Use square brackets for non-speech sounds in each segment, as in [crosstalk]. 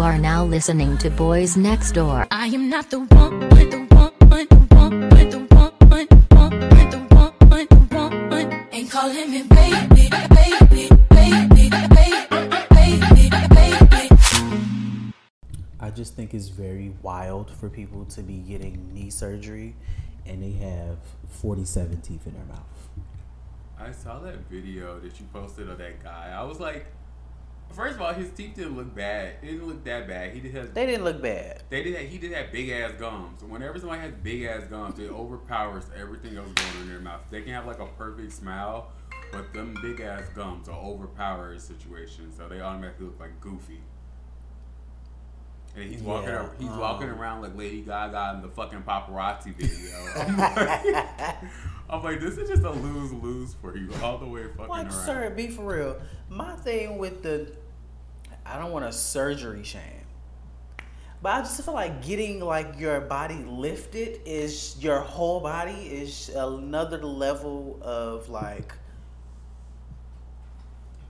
You are now listening to Boyz Next Door. I am not the one, the one, the one, the one, the one, the one, the one. Ain't calling me baby, baby, baby, baby, baby, baby. I just think it's very wild for people to be getting knee surgery and they have 47 teeth in their mouth. I saw that video that you posted of that guy. I was like, first of all, his teeth didn't look bad. It didn't look that bad. He did have They didn't look bad. they did have, he did have big ass gums. Whenever somebody has big ass gums, it overpowers everything else going on in their mouth. They can have like a perfect smile, but them big ass gums will overpower a situation, so they automatically look like goofy. And he's walking, Yeah, he's um, walking around like Lady Gaga in the fucking paparazzi video. I'm like, [laughs] I'm like, this is just a lose lose for you all the way fucking Like, around. sir, be for real. My thing with the, I don't want a surgery shame, but I just feel like getting like your body lifted is your whole body is another level of like.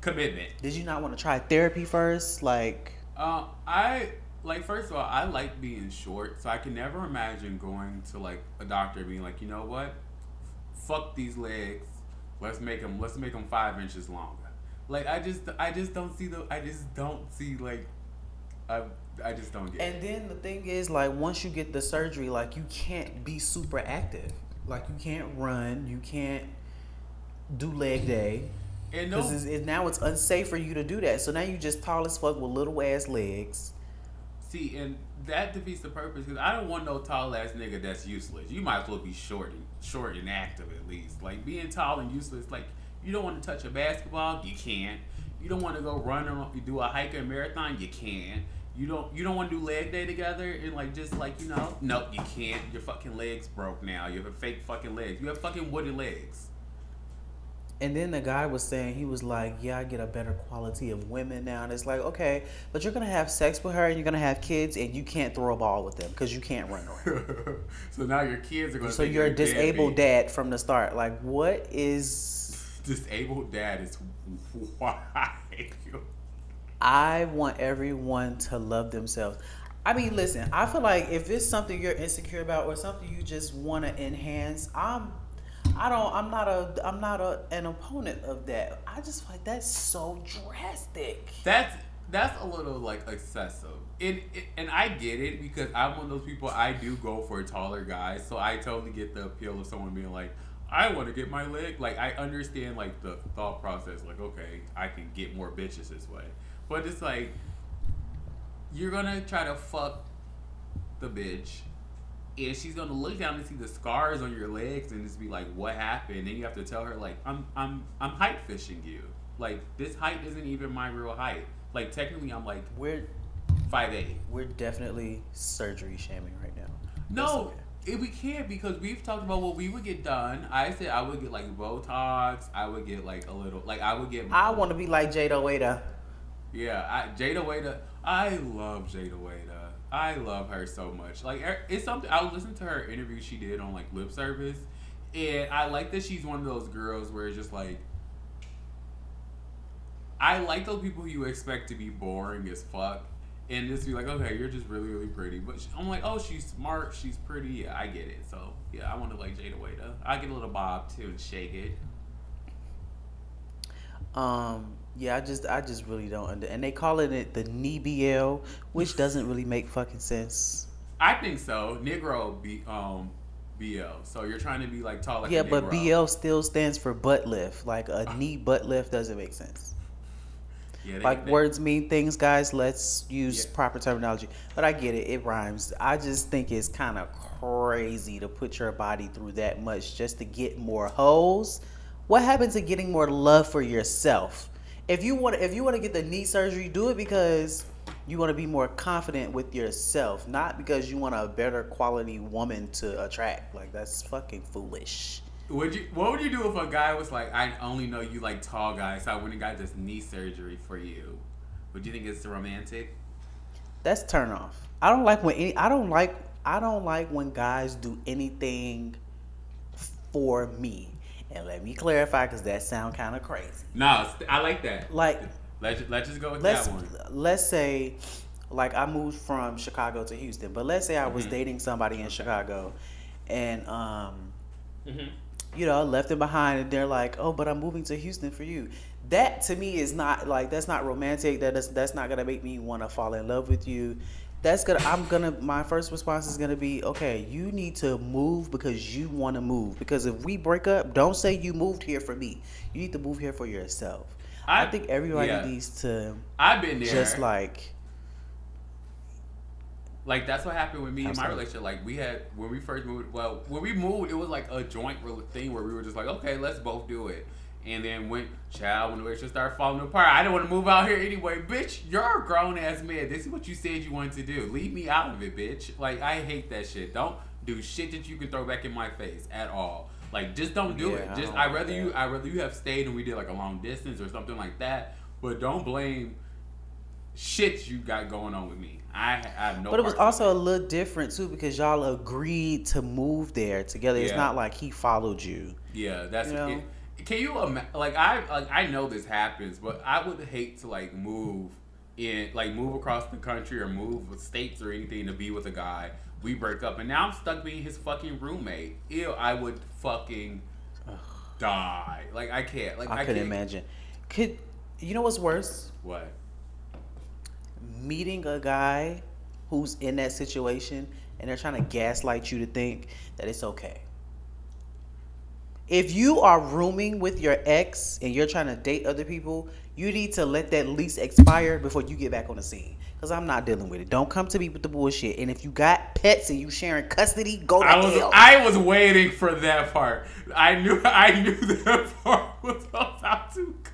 Commitment. Did you not want to try therapy first? Like, Uh, I like first of all, I like being short, so I can never imagine going to like a doctor and being like, you know what, fuck these legs, let's make them, let's make them five inches longer. Like I just, I just don't see the, I just don't see like, I, I just don't get. and it. then the thing is, like, once you get the surgery, like, you can't be super active. Like, you can't run, you can't do leg day. And no, Because it's, it, now it's unsafe for you to do that. So now you just tall as fuck with little ass legs. see, and that defeats the purpose because I don't want no tall ass nigga that's useless. You might as well be short and short and active at least. Like being tall and useless, like you don't want to touch a basketball, you can't. You don't want to go run or you do a hike or marathon, you can. You don't you don't want to do leg day together and like just like you know nope you can't your fucking legs broke now you have fake fucking legs you have fucking wooden legs And then the guy was saying, he was like, yeah, I get a better quality of women now. And it's like, okay, but you're going to have sex with her and you're going to have kids and you can't throw a ball with them because you can't run around. [laughs] so now your kids are going to so you're a disabled dad from the start. Like, what is. Disabled dad is why I want everyone to love themselves. I mean, listen, I feel like if it's something you're insecure about or something you just want to enhance, I'm I don't I'm not a I'm not a, an opponent of that. I just feel like that's so drastic. That's that's a little like excessive. And and I get it because I'm one of those people. I do go for taller guys, so I totally get the appeal of someone being like, I want to get my leg. Like I understand like the thought process. Like okay, I can get more bitches this way, but it's like you're gonna try to fuck the bitch. And she's gonna look down and see the scars on your legs and just be like, "What happened?" And you have to tell her like, "I'm I'm I'm height fishing you. Like this height isn't even my real height. Like technically, I'm like We're five eight. we're definitely surgery shaming right now. No, it, we can't because we've talked about what we would get done. I said I would get like Botox. I would get like a little like I would get. I want to be like Jayda Wayda. Yeah, I, Jayda Wayda. I love Jayda Wayda. I love her so much. Like er- it's something. I listened to her interview she did on like lip service, and I like that she's one of those girls where it's just like. I like those people who you expect to be boring as fuck, and just be like, okay, you're just really really pretty. But she, I'm like, oh, she's smart, she's pretty. Yeah, I get it. So yeah, I want to like Jayda Wayda. I get a little bob too and shake it. Um, yeah, I just I just really don't under and they calling it the knee BL, which doesn't really make fucking sense. I think so. Negro be um BL. So you're trying to be like tall like yeah, but BL still stands for butt lift. Like a knee butt lift doesn't make sense. Yeah, they, Like they- words mean things, guys. Let's use Yeah. proper terminology. But I get it; it rhymes. I just think it's kind of crazy to put your body through that much just to get more holes. What happens to getting more love for yourself? If you want, if you want to get the knee surgery, do it because you want to be more confident with yourself, not because you want a better quality woman to attract. Like that's fucking foolish. Would you? What would you do if a guy was like, I only know you like tall guys, so I went and got this knee surgery for you? Would you think it's romantic? That's turn off. I don't like when any. I don't like. I don't like when guys do anything for me. And let me clarify, because that sound kind of crazy. No, I like that. Like, let's let's just go with let's that one. let's say like I moved from Chicago to Houston, but let's say I was Mhm. dating somebody in Chicago, and um, Mhm. You know, left them behind, and they're like, "Oh, but I'm moving to Houston for you." That to me is not like that's not romantic. That is that's not gonna make me want to fall in love with you. That's gonna. I'm gonna. My first response is gonna be, okay, you need to move because you want to move. Because if we break up, don't say you moved here for me. You need to move here for yourself. I, I- think everybody yeah. needs to I've been there. just like Like that's what happened with me and my relationship. Like we had when we first moved. Well, when we moved, it was like a joint thing where we were just like, okay, let's both do it. And then when child, when the relationship started falling apart, I didn't want to move out here anyway. Bitch, you're a grown ass man. This is what you said you wanted to do. Leave me out of it, bitch. Like I hate that shit. Don't do shit that you can throw back in my face at all. Like just don't do Yeah, it. Just I like rather you. I rather you have stayed and we did like a long distance or something like that. But don't blame shit you got going on with me. I, I have no. But it was also a little different too because y'all agreed to move there together. It's not like he followed you. Yeah, that's You know? it. Can you imagine? Like I like I know this happens, but I would hate to like move in like move across the country or move with states or anything to be with a guy. We break up, and now I'm stuck being his fucking roommate. Ew, I would fucking die. Like I can't. Like I, I, couldn't can't. imagine. Could you know what's worse? What? Meeting a guy who's in that situation and they're trying to gaslight you to think that it's okay. If you are rooming with your ex and you're trying to date other people, you need to let that lease expire before you get back on the scene. Cause I'm not dealing with it. Don't come to me with the bullshit. And if you got pets and you sharing custody, go to I was hell. I was waiting for that part. I knew [laughs] I knew that [laughs] part was about to come.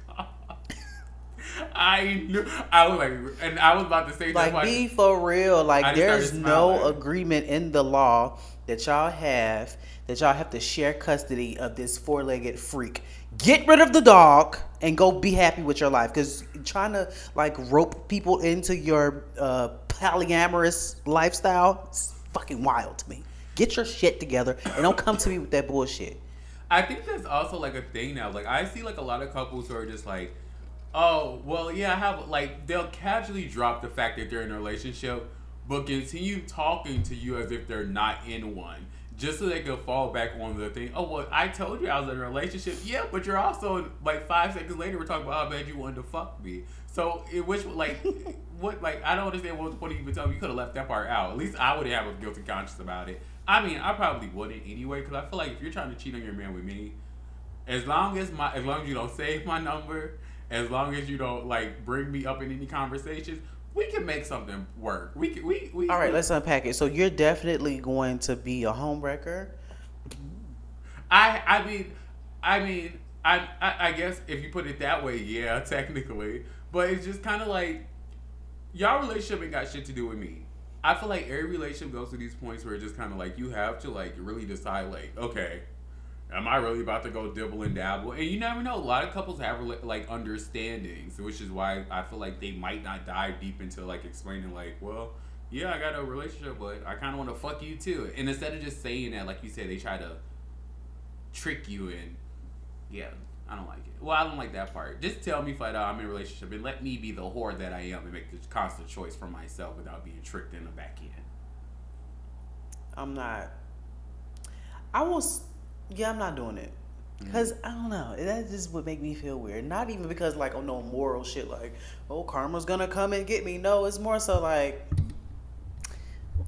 I knew I was like, and I was about to say like that's be for real. Like there's no agreement in the law that y'all have that y'all have to share custody of this four-legged freak. Get rid of the dog and go be happy with your life. Because trying to like rope people into your uh, polyamorous lifestyle is fucking wild to me. Get your shit together and don't come to me with that bullshit. I think that's also like a thing now. Like I see like a lot of couples who are just like, oh, well, yeah, I have like they'll casually drop the fact that they're in a relationship, but continue talking to you as if they're not in one. Just so they can fall back on the thing. Oh well, I told you I was in a relationship. Yeah, but you're also like five seconds later we're talking about how bad you wanted to fuck me. So it which like [laughs] what like I don't understand what the point of even telling me. You could have left that part out. At least I would have a guilty conscience about it. I mean, I probably wouldn't anyway because I feel like if you're trying to cheat on your man with me, as long as my as long as you don't save my number, as long as you don't like bring me up in any conversations, we can make something work. We can we we. all right let's unpack it so you're definitely going to be a homewrecker I I mean, I mean, I, I I guess if you put it that way, yeah, [laughs] technically, but it's just kind of like y'all relationship ain't got shit to do with me. I feel like every relationship goes to these points where it's just kind of like you have to like really decide like, okay, am I really about to go dibble and dabble? And you never know. A lot of couples have like understandings, which is why I feel like they might not dive deep into like explaining like, well, yeah, I got a relationship, but I kind of want to fuck you too. And instead of just saying that, like you said, they try to trick you in. Yeah, I don't like it. Well, I don't like that part. Just tell me flat out I'm in a relationship and let me be the whore that I am and make the constant choice for myself without being tricked in the back end. I'm not. I was. Yeah, I'm not doing it. Mm. Cause I don't know. That just would make me feel weird. Not even because like oh no moral shit like oh karma's gonna come and get me. No, it's more so like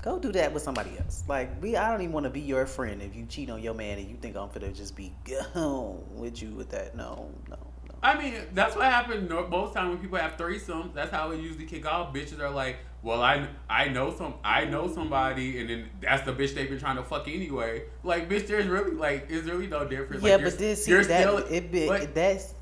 go do that with somebody else. Like we, I don't even want to be your friend if you cheat on your man and you think I'm gonna just be gone with you with that. No, no, no. I mean, that's what happens most time when people have threesomes. That's how it usually kick off. Bitches are like, "Well, I I know some I know somebody," and then that's the bitch they've been trying to fuck anyway. Like, bitch, there's really like, it's really no difference. yeah, like, but this you're that still- it be, but that's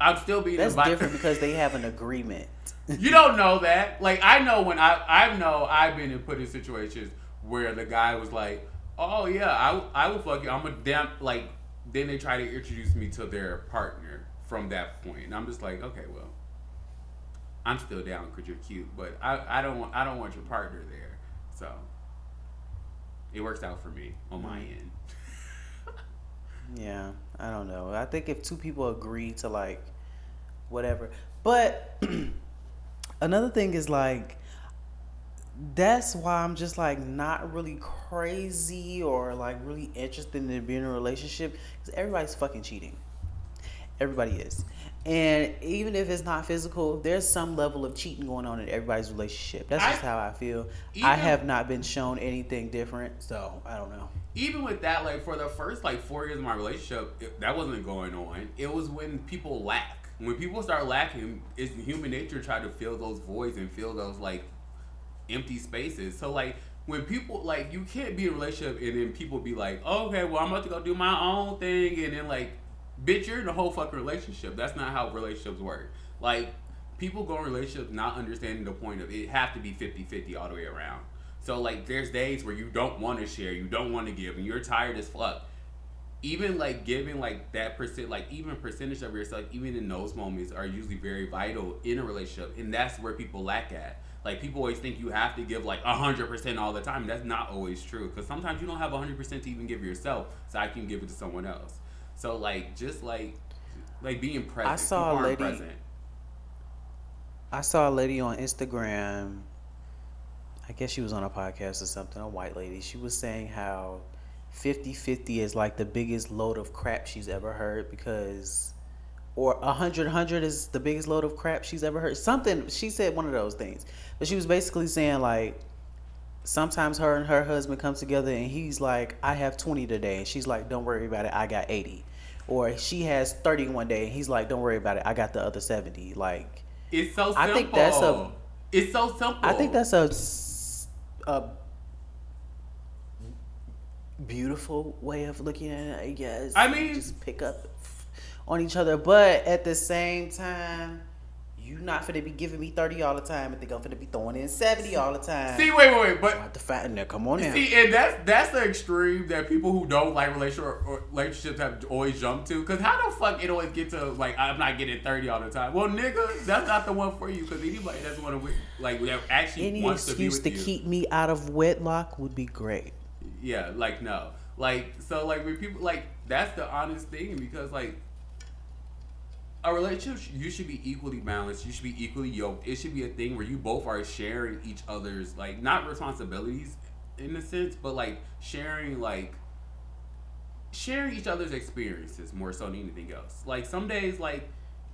I'm still being that's different because they have an [laughs] agreement. You don't know that. Like I know when I I know I've been in put in situations where the guy was like, "Oh yeah, I I will fuck you. I'm a damn like." Then they try to introduce me to their partner from that point, and I'm just like, okay, well, I'm still down because you're cute, but I I don't want I don't want your partner there, so it works out for me on my mm-hmm. end. [laughs] Yeah, I don't know. I think if two people agree to like whatever, but [clears throat] another thing is like that's why I'm just like not really crazy or like really interested in being in a relationship because everybody's fucking cheating. Everybody is. And even if it's not physical, there's some level of cheating going on in everybody's relationship. That's just I- how I feel. I have not been shown anything different, so I don't know. even with that, like for the first like four years of my relationship, it, that wasn't going on. It was when people lack. When people start lacking, it's human nature to try to fill those voids and fill those like empty spaces. So like when people like you can't be in a relationship and then people be like, okay, well I'm about to go do my own thing and then like, bitch, you're in a whole fucking relationship. That's not how relationships work. Like people go in relationships not understanding the point of it have to be 50-50 all the way around. So like there's days where you don't want to share, you don't want to give, and you're tired as fuck. Even like giving like that percent, like even percentage of yourself, even in those moments, are usually very vital in a relationship, and that's where people lack at. Like people always think you have to give like hundred percent all the time. That's not always true because sometimes you don't have hundred percent to even give yourself, so I can give it to someone else. So like just like like being present. I saw a lady- I saw a lady on Instagram. I guess she was on a podcast or something, a white lady. She was saying how 50 50 is like the biggest load of crap she's ever heard because, or 100 100 is the biggest load of crap she's ever heard. Something, she said one of those things. But she was basically saying, like, sometimes her and her husband come together and he's like, I have 20 today. And she's like, don't worry about it. I got 80. Or she has 30 one day and he's like, don't worry about it. I got the other 70. Like, It's so simple. I think that's a- It's so simple. I think that's a, a beautiful way of looking at it, I guess. I mean- just pick up on each other, but at the same time, you not finna be giving me 30 all the time and think I'm finna be throwing in 70 all the time. See, wait, wait, wait, but have to fatten there. Come on now. See, and that's that's the extreme that people who don't like relationship relationships have always jumped to. Cause how the fuck it always get to like I'm not getting thirty all the time? Well, nigga, that's not the one for you. Cause anybody that's want to like that actually Any wants to be excuse to you. keep me out of wedlock would be great. Yeah, like no, like so like when people like that's the honest thing because like a relationship you should be equally balanced. You should be equally yoked. It should be a thing where you both are sharing each other's like not responsibilities in a sense, but like sharing like sharing each other's experiences more so than anything else. Like some days like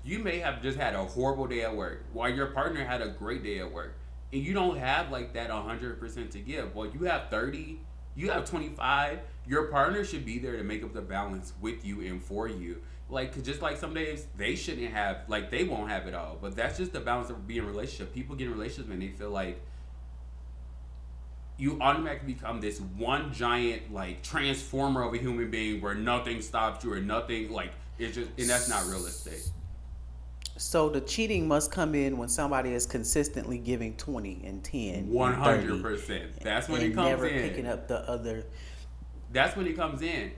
you may have just had a horrible day at work while your partner had a great day at work and you don't have like that 100% to give well you have 30 you have 25 your partner should be there to make up the balance with you and for you like just like some days they shouldn't have like they won't have it all but that's just the balance of being in a relationship people get in relationships and they feel like you automatically become this one giant like transformer of a human being where nothing stops you or nothing like it's just and that's not realistic So the cheating must come in when somebody is consistently giving 20 and 10. 100%. 30, That's when it comes never in. picking up the other. that's when it comes in.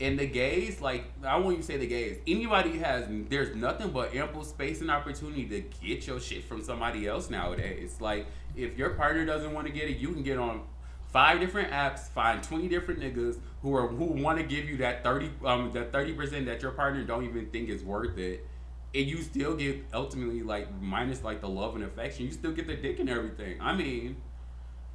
And the gays, like I won't even say the gays. Anybody has there's nothing but ample space and opportunity to get your shit from somebody else nowadays. Like if your partner doesn't want to get it, you can get on five different apps, find twenty different niggas who are who want to give you that thirty um that thirty percent that your partner don't even think is worth it. And you still get ultimately like minus like the love and affection, you still get the dick and everything. I mean,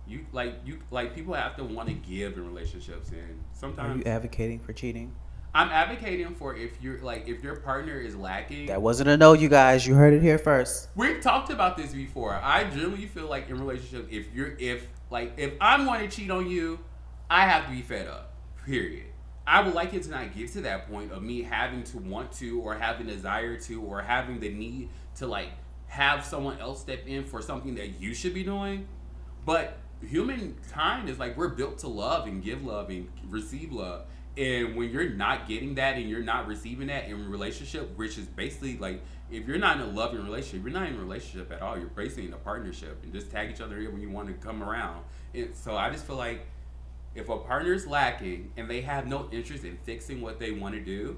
you like you like people have to want to give in relationships and sometimes Are you advocating for cheating? I'm advocating for if you're like if your partner is lacking. That wasn't a no, you guys. You heard it here first. We've talked about this before. I generally feel like in relationships, if you're if like if I'm going to cheat on you, I have to be fed up. Period. I would like it to not get to that point of me having to want to or having desire to or having the need to like have someone else step in for something that you should be doing. But humankind is like we're built to love and give love and receive love. And when you're not getting that and you're not receiving that in relationship, which is basically like if you're not in a loving relationship, you're not in a relationship at all. You're basically in a partnership and just tag each other in when you want to come around. And so I just feel like if a partner's lacking and they have no interest in fixing what they want to do,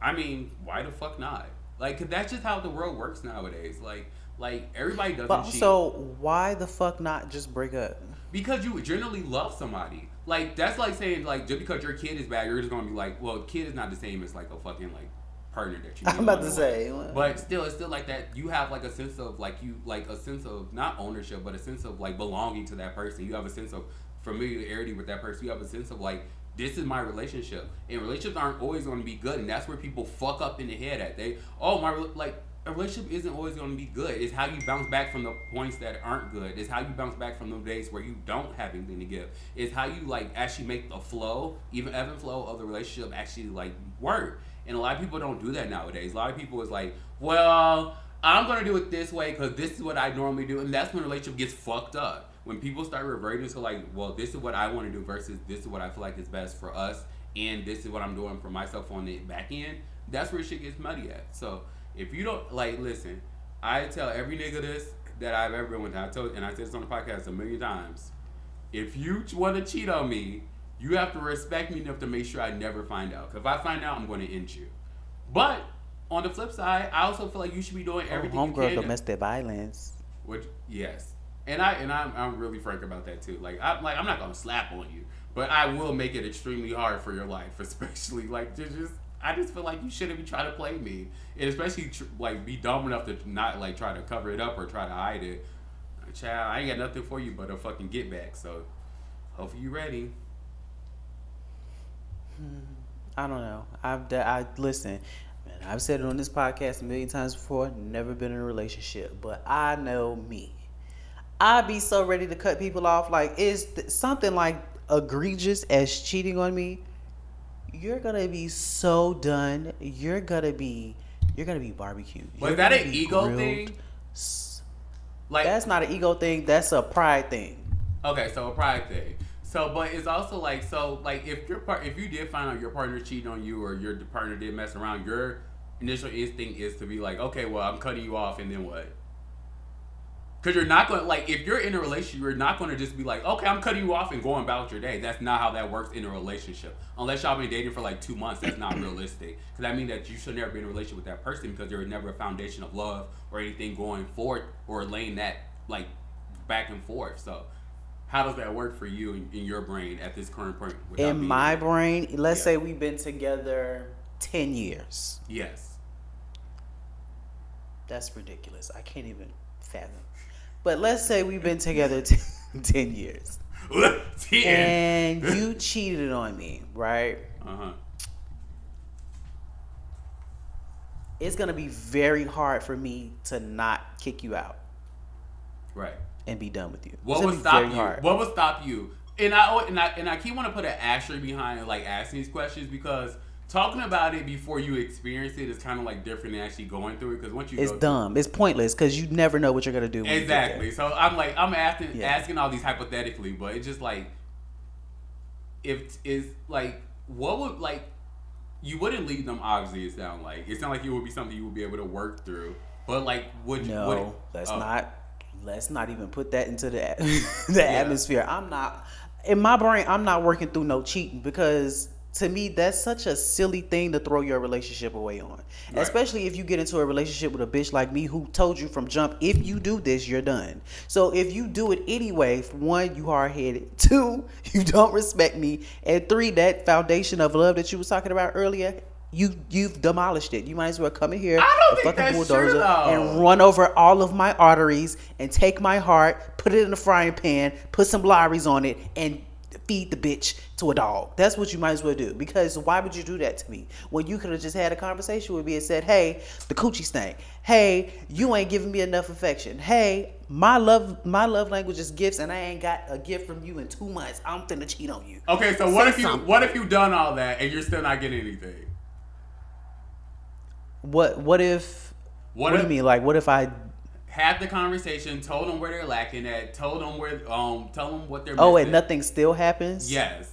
I mean, why the fuck not? Like, that's just how the world works nowadays. Like, like everybody doesn't But cheat so why the fuck not just break up? because you generally love somebody. Like that's like saying like just because your kid is bad, you're just gonna be like, well, kid is not the same as like a fucking like partner that you. [laughs] I'm about to say, well- but still, it's still like that. You have like a sense of like you like a sense of not ownership, but a sense of like belonging to that person. You have a sense of familiarity with that person. You have a sense of like this is my relationship, and relationships aren't always going to be good, and that's where people fuck up in the head at. They oh my like a relationship isn't always going to be good. It's how you bounce back from the points that aren't good. It's how you bounce back from the days where you don't have anything to give. It's how you like actually make the flow, even ebb and flow of the relationship actually like work. And a lot of people don't do that nowadays. A lot of people is like, well, I'm gonna do it this way because this is what I normally do, and that's when a relationship gets fucked up. When people start reverting to like, well, this is what I want to do versus this is what I feel like is best for us, and this is what I'm doing for myself on the back end. That's where shit gets muddy at. So if you don't like, listen, I tell every nigga this that I've ever been with. I told and I said this on the podcast a million times. If you want to cheat on me, you have to respect me enough to make sure I never find out. Because if I find out, I'm going to end you. But on the flip side, I also feel like you should be doing oh, everything you Homegirl domestic violence. Which yes, and I and I'm, I'm really frank about that too. Like I'm like I'm not gonna slap on you, but I will make it extremely hard for your life, [laughs] especially like to just. I just feel like you shouldn't be trying to play me, and especially tr- like be dumb enough to not like try to cover it up or try to hide it. Child, I ain't got nothing for you but a fucking get back. So, hopefully you ready. Hmm, I don't know. I've d- I listen. Man, I've said it on this podcast a million times before. Never been in a relationship, but I know me. I be so ready to cut people off. Like is th- something like egregious as cheating on me. You're gonna be so done. You're gonna be. You're gonna be barbecued. Was You're that an ego grilled. thing? Like That's not an ego thing. That's a pride thing. Okay, so a pride thing. So, but it's also like so, like if your part, if you did find out your partner cheated on you or your partner did mess around, your initial instinct is to be like, okay, well, I'm cutting you off, and then what? Because you're not gonna like if you're in a relationship, you're not gonna just be like, okay, I'm cutting you off and going about your day. That's not how that works in a relationship. Unless y'all been dating for like two months, that's not realistic. Because that means that you should never be in a relationship with that person because there was never a foundation of love or anything going forward or laying that like back and forth. So. How does that work for you in, in your brain at this current point? without In my brain, let's Yeah. say we've been together ten years. yes. That's ridiculous. I can't even fathom. But let's say we've been together t- [laughs] 10 years. [laughs] Ten. And you cheated on me, right? Uh huh. It's going to be very hard for me to not kick you out Right. and be done with you. What would stop you? hard. What would stop you? And I and I and I keep want to put an asterisk behind like asking these questions because talking about it before you experience it is kind of like different than actually going through it. Because once you It's dumb. It's pointless because you never know what you're going to do. when you get. Exactly. So I'm like I'm asking Yeah. asking all these hypothetically, but it's just like if is like what would like you wouldn't leave them obviously it sound like it sound like it would be something you would be able to work through. But like would you No, would let's oh, not. Let's not even put that into the [laughs] the atmosphere. I'm not in my brain. I'm not working through no cheating because to me that's such a silly thing to throw your relationship away on. Right. Especially if you get into a relationship with a bitch like me who told you from jump, if you do this, you're done. So if you do it anyway, one, you hard headed. [laughs] Two, you don't respect me, and three, that foundation of love that you was talking about earlier. You you've demolished it. You might as well come in here, I don't a fucking bulldozer, and run over all of my arteries and take my heart, put it in a frying pan, put some Lawry's on it, and feed the bitch to a dog. That's what you might as well do. Because why would you do that to me? When you could have just had a conversation with me and said, Hey, the coochie stank. Hey, you ain't giving me enough affection. Hey, my love my love language is gifts and I ain't got a gift from you in two months. I'm finna cheat on you. Okay, so what Say if you something. what if you done all that and you're still not getting anything? What what if What, what, if, do you mean? Like what if I had the conversation, told them where they're lacking at, told them where um tell them what they're Oh missing. and nothing still happens? Yes.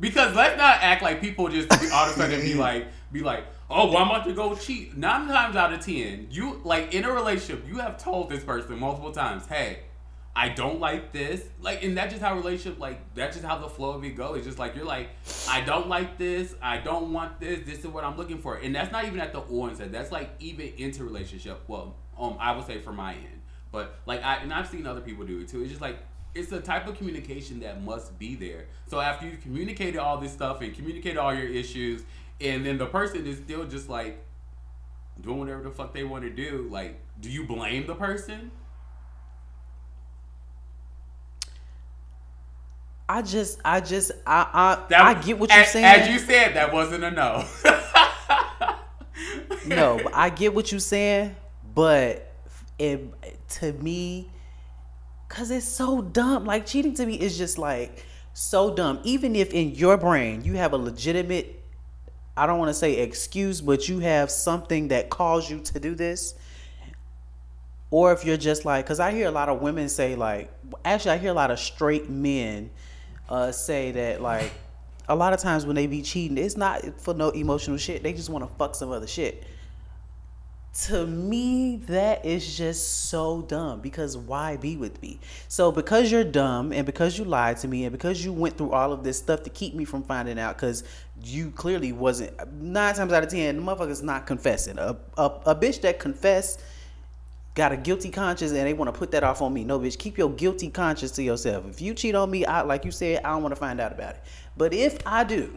Because let's not act like people just be, all of a sudden be [laughs] like be like, oh, well, I'm about to go cheat. Nine times out of ten, you like in a relationship, you have told this person multiple times, hey, I don't like this. Like, and that's just how relationship like that's just how the flow of it goes. It's just like you're like, I don't like this, I don't want this, this is what I'm looking for. And that's not even at the onset. That's like even into relationship. Well, um, I would say for my end. But like I and I've seen other people do it too. It's just like it's a type of communication that must be there. So after you've communicated all this stuff and communicated all your issues, and then the person is still just like doing whatever the fuck they want to do, like, do you blame the person? I just, I just, I, I, That- I get what you're as, saying. As you said, that wasn't a no. [laughs] no, I get what you're saying, but it to me, cause it's so dumb. Like cheating to me is just like so dumb. Even if in your brain you have a legitimate, I don't want to say excuse, but you have something that caused you to do this. Or if you're just like, cause I hear a lot of women say like, actually I hear a lot of straight men uh, say that like a lot of times when they be cheating, it's not for no emotional shit. They just want to fuck some other shit. To me, that is just so dumb because why be with me? So because you're dumb and because you lied to me and because you went through all of this stuff to keep me from finding out because you clearly wasn't nine times out of ten, the motherfucker's not confessing. A, a, a bitch that confess got a guilty conscience and they want to put that off on me. No, bitch, keep your guilty conscience to yourself. If you cheat on me, I like you said, I don't want to find out about it. But if I do,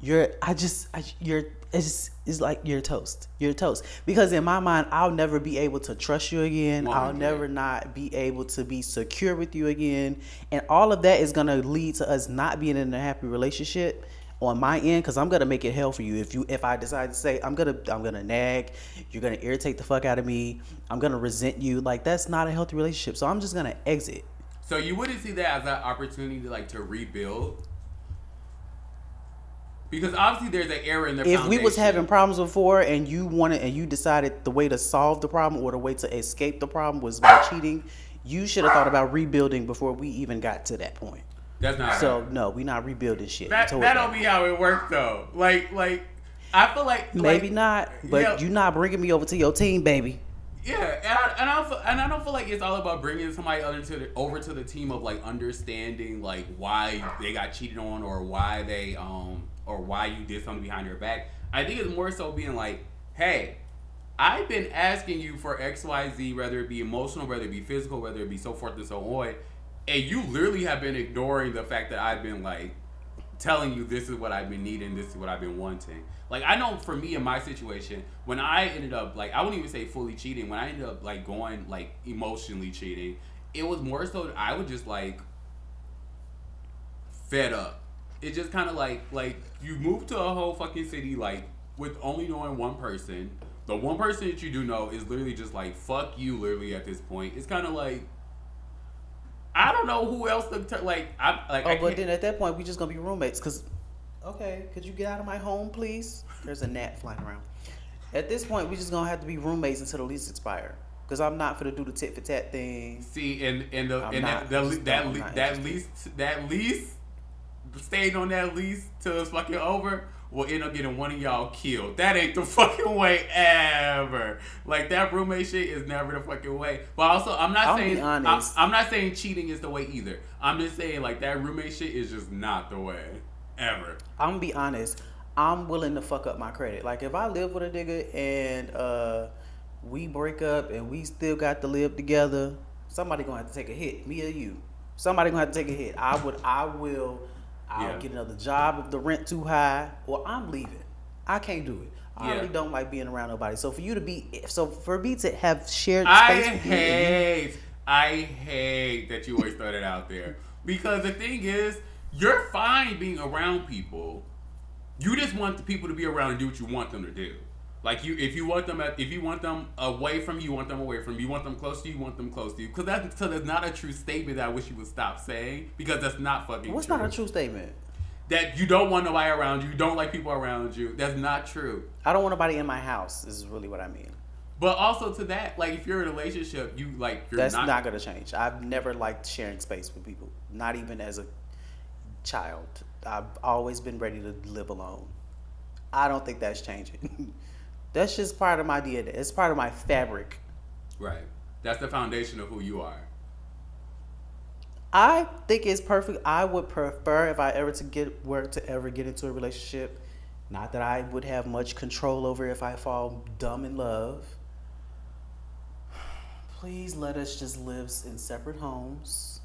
you're I just I, you're it's it's like you're toast. You're toast because in my mind, I'll never be able to trust you again. I'll 100. never not be able to be secure with you again, and all of that is gonna lead to us not being in a happy relationship on my end because I'm gonna make it hell for you if you if I decide to say I'm gonna I'm gonna nag, you're gonna irritate the fuck out of me, I'm gonna resent you. Like that's not a healthy relationship. So I'm just gonna exit. So you wouldn't see that as an opportunity to like to rebuild? Because obviously there's an error in the if we was having problems before and you wanted and you decided the way to solve the problem or the way to escape the problem was by cheating, you should have thought about rebuilding before we even got to that point. That's not So no, we not rebuilding shit. that that don't be how it works though. Like like I feel like Maybe like, not, but yeah, you not bringing me over to your team, baby. Yeah, and I, and I don't feel, and I don't feel like it's all about bringing somebody other to the, over to the team of like understanding like why they got cheated on or why they um or why you did something behind your back. I think it's more so being like, hey, I've been asking you for X Y Z, whether it be emotional, whether it be physical, whether it be so forth and so on, and you literally have been ignoring the fact that I've been like telling you this is what I've been needing, this is what I've been wanting. Like I know for me in my situation, when I ended up like I wouldn't even say fully cheating, when I ended up like going like emotionally cheating, it was more so I would just like fed up. It just kind of like like you move to a whole fucking city like with only knowing one person. The one person that you do know is literally just like fuck you. Literally at this point, it's kind of like I don't know who else to t- like. I like. Oh, I but then at that point we just gonna be roommates. Cause okay, could you get out of my home, please? There's a gnat flying around. At this point, we just gonna have to be roommates until the lease expire. Cause I'm not gonna do the tit for tat thing. See, and and the I'm and not- that just that no, that, lease that lease staying on that lease till it's fucking over will end up getting one of y'all killed. That ain't the [laughs] fucking way ever. Like that roommate shit is never the fucking way. But also, I'm not I'll saying I'm. I'm not saying cheating is the way either. I'm just saying like that roommate shit is just not the way ever. I'm gonna be honest. I'm willing to fuck up my credit. Like if I live with a nigga and uh, we break up and we still got to live together, somebody gonna have to take a hit. Me or you. Somebody gonna have to take a hit. I would. I will. I'll Yeah. get another job if the rent too high, or I'm leaving. I can't do it. I Yeah. really don't like being around nobody. So for you to be, so for me to have shared I space you, and you- hate, I hate that you always throw that out there because the thing is, you're fine being around people. You just want the people to be around and do what you want them to do. Like you, if you want them, at, if you want them away from you, you want them away from you. You want them close to you, you want them close to you. Because that's so that's not a true statement that I wish you would stop saying because that's not fucking. What's true. not a true statement? That you don't want nobody around you. You don't like people around you. That's not true. I don't want nobody in my house. This Is really what I mean. But also to that, like if you're in a relationship, you like you're That's not, not, gonna change. I've never liked sharing space with people, not even as a child. I've always been ready to live alone. I don't think that's changing. [laughs] that's just part of my DNA. It's part of my fabric. Right. That's the foundation of who you are. I think it's perfect. I would prefer if I ever to get were to ever get into a relationship. Not that I would have much control over if I fall dumb in love. please let us just live in separate homes.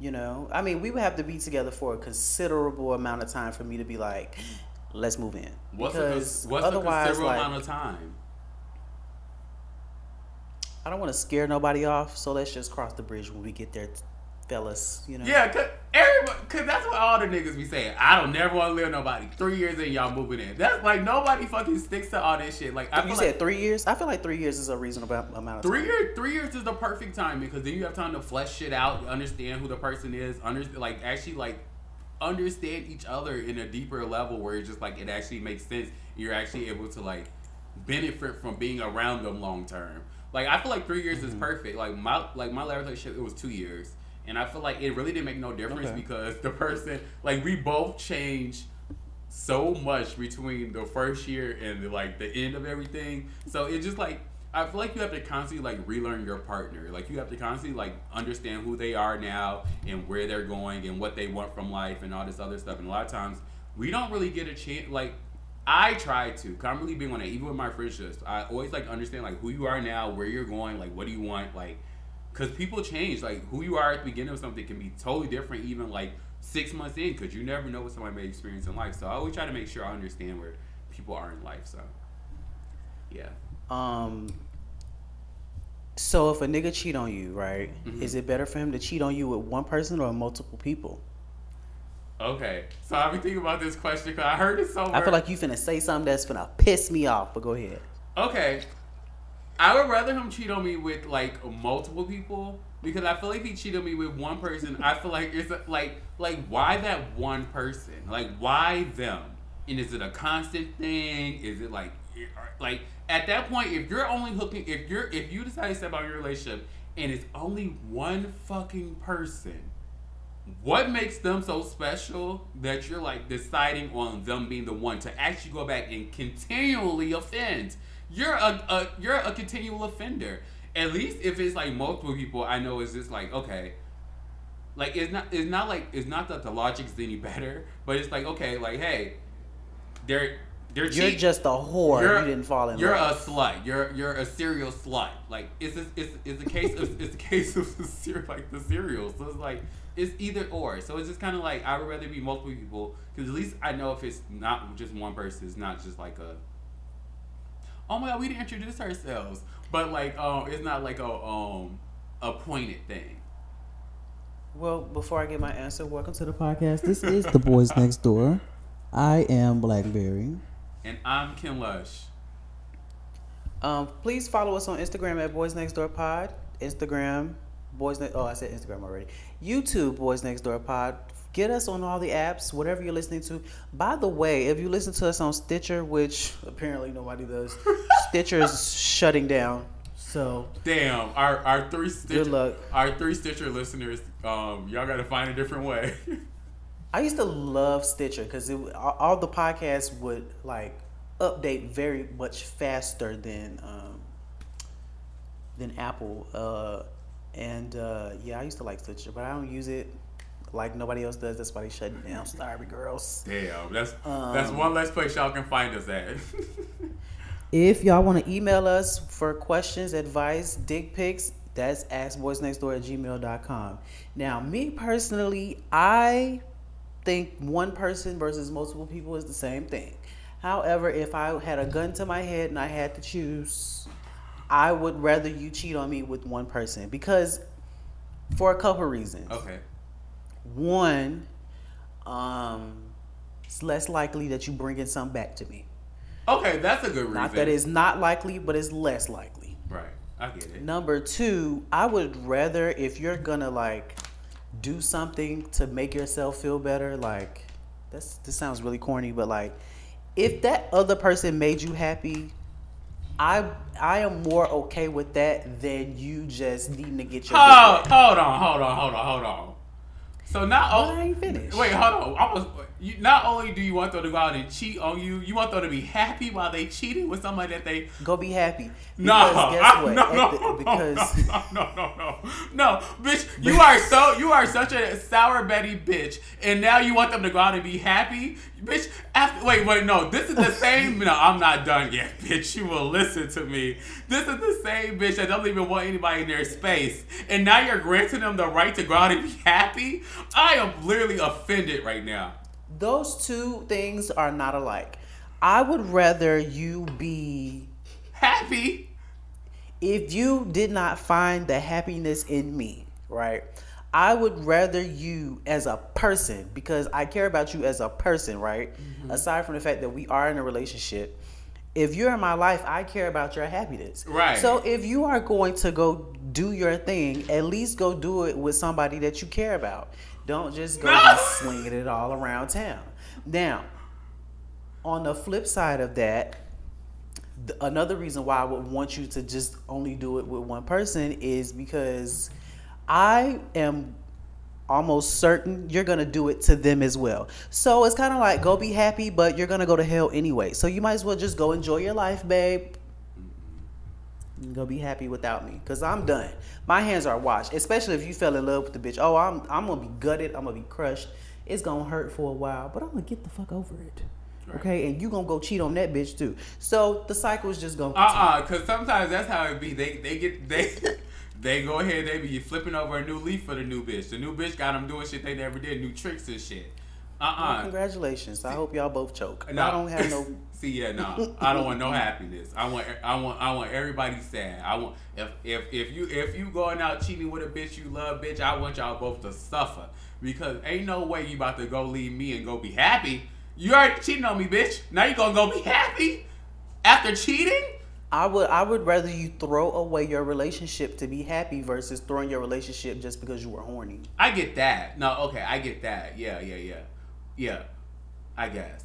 You know, I mean, we would have to be together for a considerable amount of time for me to be like, let's move in. What's because cons- what's a otherwise, considerable like, amount of time? I don't want to scare nobody off, so let's just cross the bridge when we get there, fellas. You know. Yeah, cause everybody, cause that's what all the niggas be saying. I don't never want to live nobody. Three years in, y'all moving in. That's like nobody fucking sticks to all this shit. Like I You feel said like three years. I feel like three years is a reasonable amount of three time. years, three years is the perfect time because then you have time to flesh shit out, understand who the person is, understand like actually like understand each other in a deeper level where it's just like it actually makes sense. You're actually able to like benefit from being around them long term. Like I feel like three years is mm-hmm. perfect. Like my like my last relationship it was two years, and I feel like it really didn't make no difference Okay. because the person like we both changed so much between the first year and the, like the end of everything. So it just like I feel like you have to constantly like relearn your partner. Like you have to constantly like understand who they are now and where they're going and what they want from life and all this other stuff. And a lot of times we don't really get a chance. Like I try to. 'cause I'm really being on. Even with my friendships, I always like understand like who you are now, where you're going, like what do you want, like because people change. Like who you are at the beginning of something can be totally different, even like six months in, because you never know what somebody may experience in life. So I always try to make sure I understand where people are in life. So yeah. Um. So if a nigga cheat on you, right? Mhm. Is it better for him to cheat on you with one person or multiple people? Okay, so I've been thinking about this question because I heard it somewhere. I feel like you finna say something that's finna piss me off, but go ahead. Okay. I would rather him cheat on me with like multiple people because I feel like if he cheated on me with one person, I feel like it's a, like like why that one person? Like why them? And is it a constant thing? Is it like like at that point if you're only hooking if you're if you decide to step out of your relationship and it's only one fucking person what makes them so special that you're like deciding on them being the one to actually go back and continually offend? You're a, a you're a continual offender. At least if it's like multiple people, I know it's just like okay, like it's not it's not like it's not that the logic's any [laughs] better, but it's like okay, like hey, they're they're You're just a whore. you're, you didn't fall in love. you're a slut. You're you're a serial slut. Like it's a, it's it's a case of it's a case of the cer- like the cereal. So it's like it's either or. So it's just kind of like I would rather be multiple people because at least I know if it's not just one person. It's not just like a oh my god we didn't introduce ourselves, but like um it's not like a um a pointed thing. Well, before I get my answer, welcome to the podcast. This is the Boyz Next Door. I am Blackberry. And I'm Ken Lush. Um, please follow us on Instagram at Boyz Next Door Pod. Instagram, Boyz Next. Oh, I said Instagram already. YouTube, Boyz Next Door Pod. Get us on all the apps, whatever you're listening to. By the way, if you listen to us on Stitcher, which apparently nobody does, [laughs] Stitcher is shutting down. So Damn, our our three Stitcher, luck. our three Stitcher listeners, um, y'all gotta find a different way. [laughs] I used to love Stitcher because all all the podcasts would like update very much faster than um, than Apple. Uh, and uh, yeah, I used to like Stitcher, but I don't use it like nobody else does. That's why they shut it down. [laughs] Sorry, girls. Damn, that's that's Um, one less place y'all can find us at. [laughs] If y'all want to email us for questions, advice, dick pics, that's askboyznextdoor at gmail.com. Now, me personally, I think one person versus multiple people is the same thing. However, if I had a gun to my head and I had to choose, I would rather you cheat on me with one person because for a couple reasons. okay. One, um, it's less likely that you bringing something back to me. Okay, that's a good reason. Not that it's not likely, but it's less likely. right. I get it. Number two, I would rather if you're gonna like do something to make yourself feel better, like that's this sounds really corny, but like if that other person made you happy, I I am more okay with that than you just needing to get your Hold, hold on, hold on, hold on, hold on. So not Well, I ain't finished. wait, hold on. I was, you, not only do you want them to go out and cheat on you, you want them to be happy while they cheating with somebody that they Go be happy. no, guess [laughs] I- what? no, no, the- no, because no, no, no, no, no, bitch, [laughs] you are so you are such a sour Betty bitch, and now you want them to go out and be happy, bitch. After wait, wait, no, this is the same. [laughs] no, I'm not done yet, bitch. You will listen to me. This is the same bitch that don't even want anybody in their space, and now you're granting them the right to go out and be happy. I am literally offended right now. Those two things are not alike. I would rather you be Happy. if you did not find the happiness in me, right? I would rather you as a person because I care about you as a person, right? Mm-hmm. Aside from the fact that we are in a relationship, if you're in my life, I care about your happiness. Right. So if you are going to go do your thing, at least go do it with somebody that you care about. Don't just go No. be slinging it all around town. Now, on the flip side of that, th- another reason why I would want you to just only do it with one person is because I am almost certain you're gonna do it to them as well. So it's kind of like go be happy, but you're gonna go to hell anyway. So you might as well just go enjoy your life, babe. And Go be happy without me, cause I'm done. My hands are washed. Especially if you fell in love with the bitch. Oh, I'm I'm gonna be gutted. I'm gonna be crushed. It's gonna hurt for a while, but I'm gonna get the fuck over it. Okay, and you gonna go cheat on that bitch too. So the cycle is just gonna. Uh continue. uh cause sometimes that's how it be. They they get they [laughs] they go ahead. They be flipping over a new leaf for the new bitch. The new bitch got them doing shit they never did, new tricks and shit. Uh Well, uh congratulations. I hope y'all both choke. No. I don't have no. [laughs] See, yeah, no, I don't want no happiness. I want, I want, I want everybody sad. I want if if if you if you going out cheating with a bitch you love, bitch, I want y'all both to suffer because ain't no way you about to go leave me and go be happy. You already cheating on me, bitch. Now you gonna go be happy after cheating? I would I would rather you throw away your relationship to be happy versus throwing your relationship just because you were horny. I get that. No, okay, I get that. Yeah, yeah, yeah, yeah. I guess,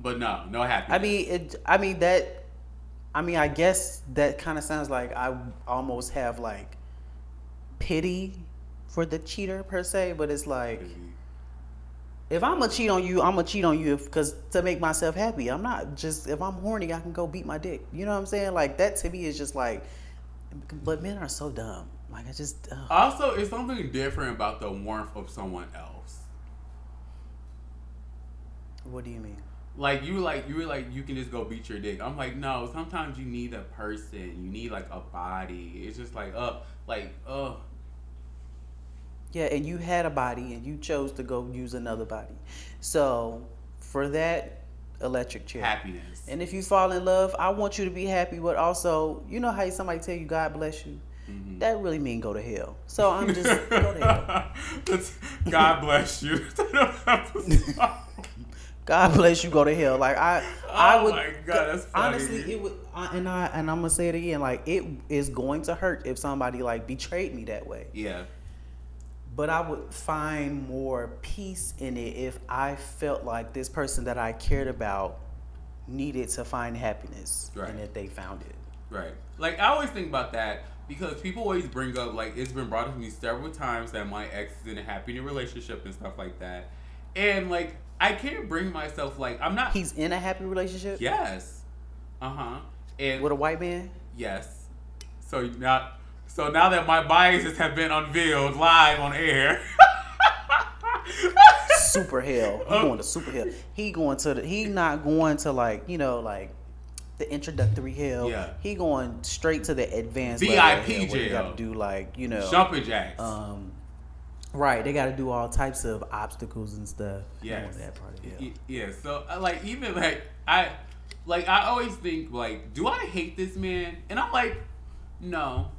but no, no happiness. I mean it. I mean that. I mean I guess that kind of sounds like I almost have like pity for the cheater per se, but it's like if I'm gonna cheat on you, I'm gonna cheat on you because to make myself happy. I'm not just if I'm horny, I can go beat my dick. You know what I'm saying? Like that to me is just like. But men are so dumb. Like I just. ugh. Also, it's something different about the warmth of someone else. What do you mean? Like you, like you were like you can just go beat your dick. I'm like, no. Sometimes you need a person. You need like a body. It's just like, uh, like, uh, Yeah, and you had a body and you chose to go use another body. So for that, electric chair. happiness. And if you fall in love, I want you to be happy, but also, you know how somebody tell you God bless you? Mm-hmm. That really mean go to hell. So I'm just [laughs] go to hell. God bless you. [laughs] [laughs] God bless you, go to hell. Like I I Oh would my God, honestly it would I, and I and I'm gonna say it again, like it is going to hurt if somebody like betrayed me that way. yeah. But I would find more peace in it if I felt like this person that I cared about needed to find happiness Right. and that they found it. Right. Like I always think about that because people always bring up like it's been brought up to me several times that my ex is in a happy new relationship and stuff like that. And like I can't bring myself like I'm not He's in a happy relationship Yes. Uh-huh. And with a white man. yes. So now so now that my biases have been unveiled live on air. [laughs] Super hell. He Uh, going to super hell. He going to the. He not going to like you know like the introductory hell. Yeah. He going straight to the advanced VIP level hell where jail. got to do like you know. Jumping jacks. Um, right. They got to do all types of obstacles and stuff. Want that part of. Yeah. So uh, like even like I like I always think like do I hate this man? And I'm like no.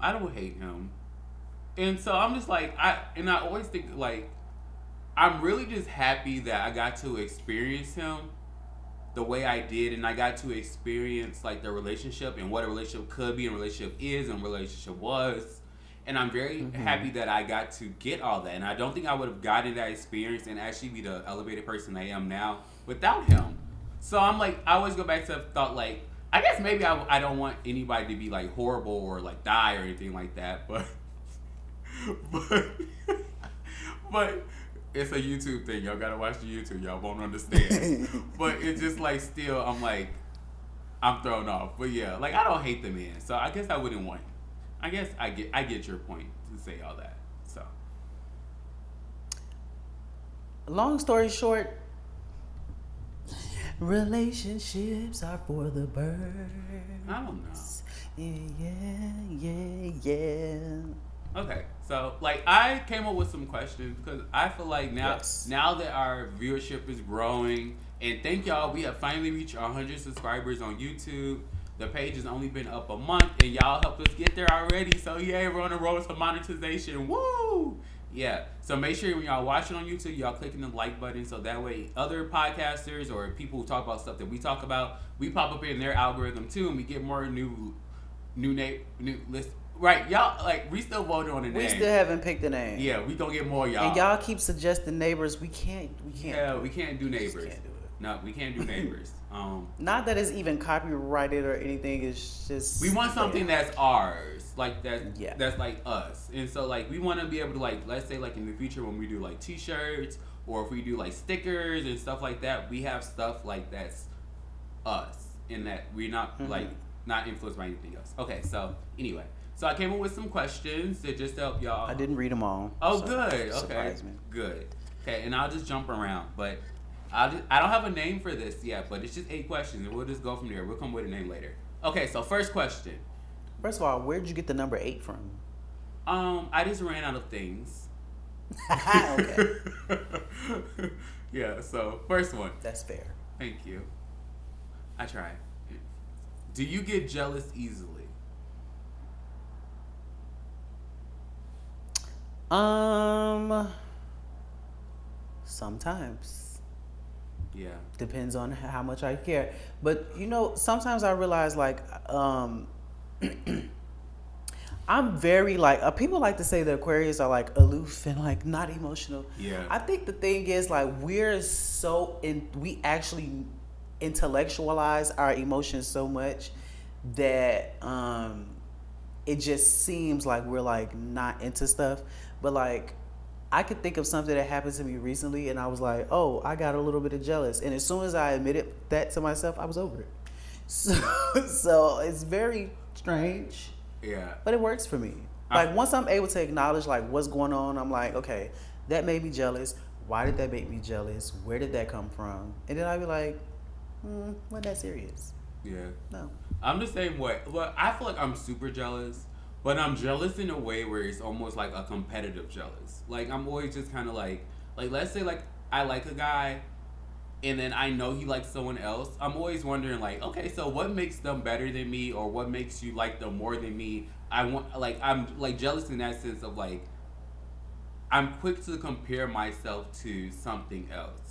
I don't hate him. And so I'm just like I and I always think like I'm really just happy that I got to experience him the way I did and I got to experience like the relationship and what a relationship could be and relationship is and relationship was. And I'm very mm-hmm. happy that I got to get all that. And I don't think I would have gotten that experience and actually be the elevated person I am now without him. So I'm like, I always go back to thought like, I guess maybe I, I don't want anybody to be like horrible or like die or anything like that, but, [laughs] but, [laughs] but it's a YouTube thing. Y'all gotta watch the YouTube. Y'all won't understand. [laughs] but it's just like still, I'm like, I'm thrown off. But yeah, like I don't hate the man, so I guess I wouldn't want. I guess I get I get your point to say all that. So Long story short, relationships are for the birds. I don't know. Yeah, yeah, yeah. Okay, so like I came up with some questions because I feel like now Yes. now that our viewership is growing, and thank y'all, we have finally reached 100 subscribers on YouTube. The page has only been up a month, and y'all helped us get there already. So yay, we're on the road to monetization. Woo! Yeah. So make sure when y'all watching on YouTube, y'all clicking the like button so that way other podcasters or people who talk about stuff that we talk about, we pop up in their algorithm too, and we get more new new name new list. Right, y'all like we still voting on the We name. We still haven't picked a name. yeah, we gonna get more y'all. And y'all keep suggesting neighbors. We can't. We can't. yeah, we can't do neighbors. can't do it. No, we can't do neighbors. Um, Not that it's even copyrighted or anything. It's just we want something that's ours, like that. Yeah. That's like us, and so like we want to be able to like let's say like in the future when we do like T-shirts or if we do like stickers and stuff like that, we have stuff like that's us, in that we're not Mhm. like not influenced by anything else. Okay, so anyway, so I came up with some questions to just help y'all. I didn't read them all. Oh, so good. Okay. me. Good. Okay, and I'll just jump around, but I'll just, I don't have a name for this yet, but it's just eight questions, and we'll just go from there. We'll come with a name later. Okay, so first question. First of all, where'd you get the number eight from? Um, I just ran out of things. okay, [laughs] [laughs] yeah. So first one. that's fair. Thank you. I try. Do you get jealous easily? Um, sometimes Yeah. depends on how much I care. But you know, sometimes I realize like, um, [clears throat] I'm very like uh, people like to say the Aquarius are like aloof and like not emotional. Yeah. I think the thing is like we're so in we actually intellectualize our emotions so much that um it just seems like we're like not into stuff. But like I could think of something that happened to me recently and I was like, "Oh, I got a little bit of jealous." And as soon as I admitted that to myself, I was over it. [laughs] So, so it's very strange yeah. but it works for me. I- Like once I'm able to acknowledge like what's going on, I'm like, okay, that made me jealous. Why did that make me jealous? Where did that come from? And then I'd be like, hmm, wasn't that serious? Yeah. No. I'm the same way. Well, I feel like I'm super jealous, but I'm jealous in a way where it's almost like a competitive jealous. Like I'm always just kind of like, like let's say like I like a guy, and then I know he likes someone else. I'm always wondering like, okay, so what makes them better than me, or what makes you like them more than me? I want like I'm like jealous in that sense of like, I'm quick to compare myself to something else.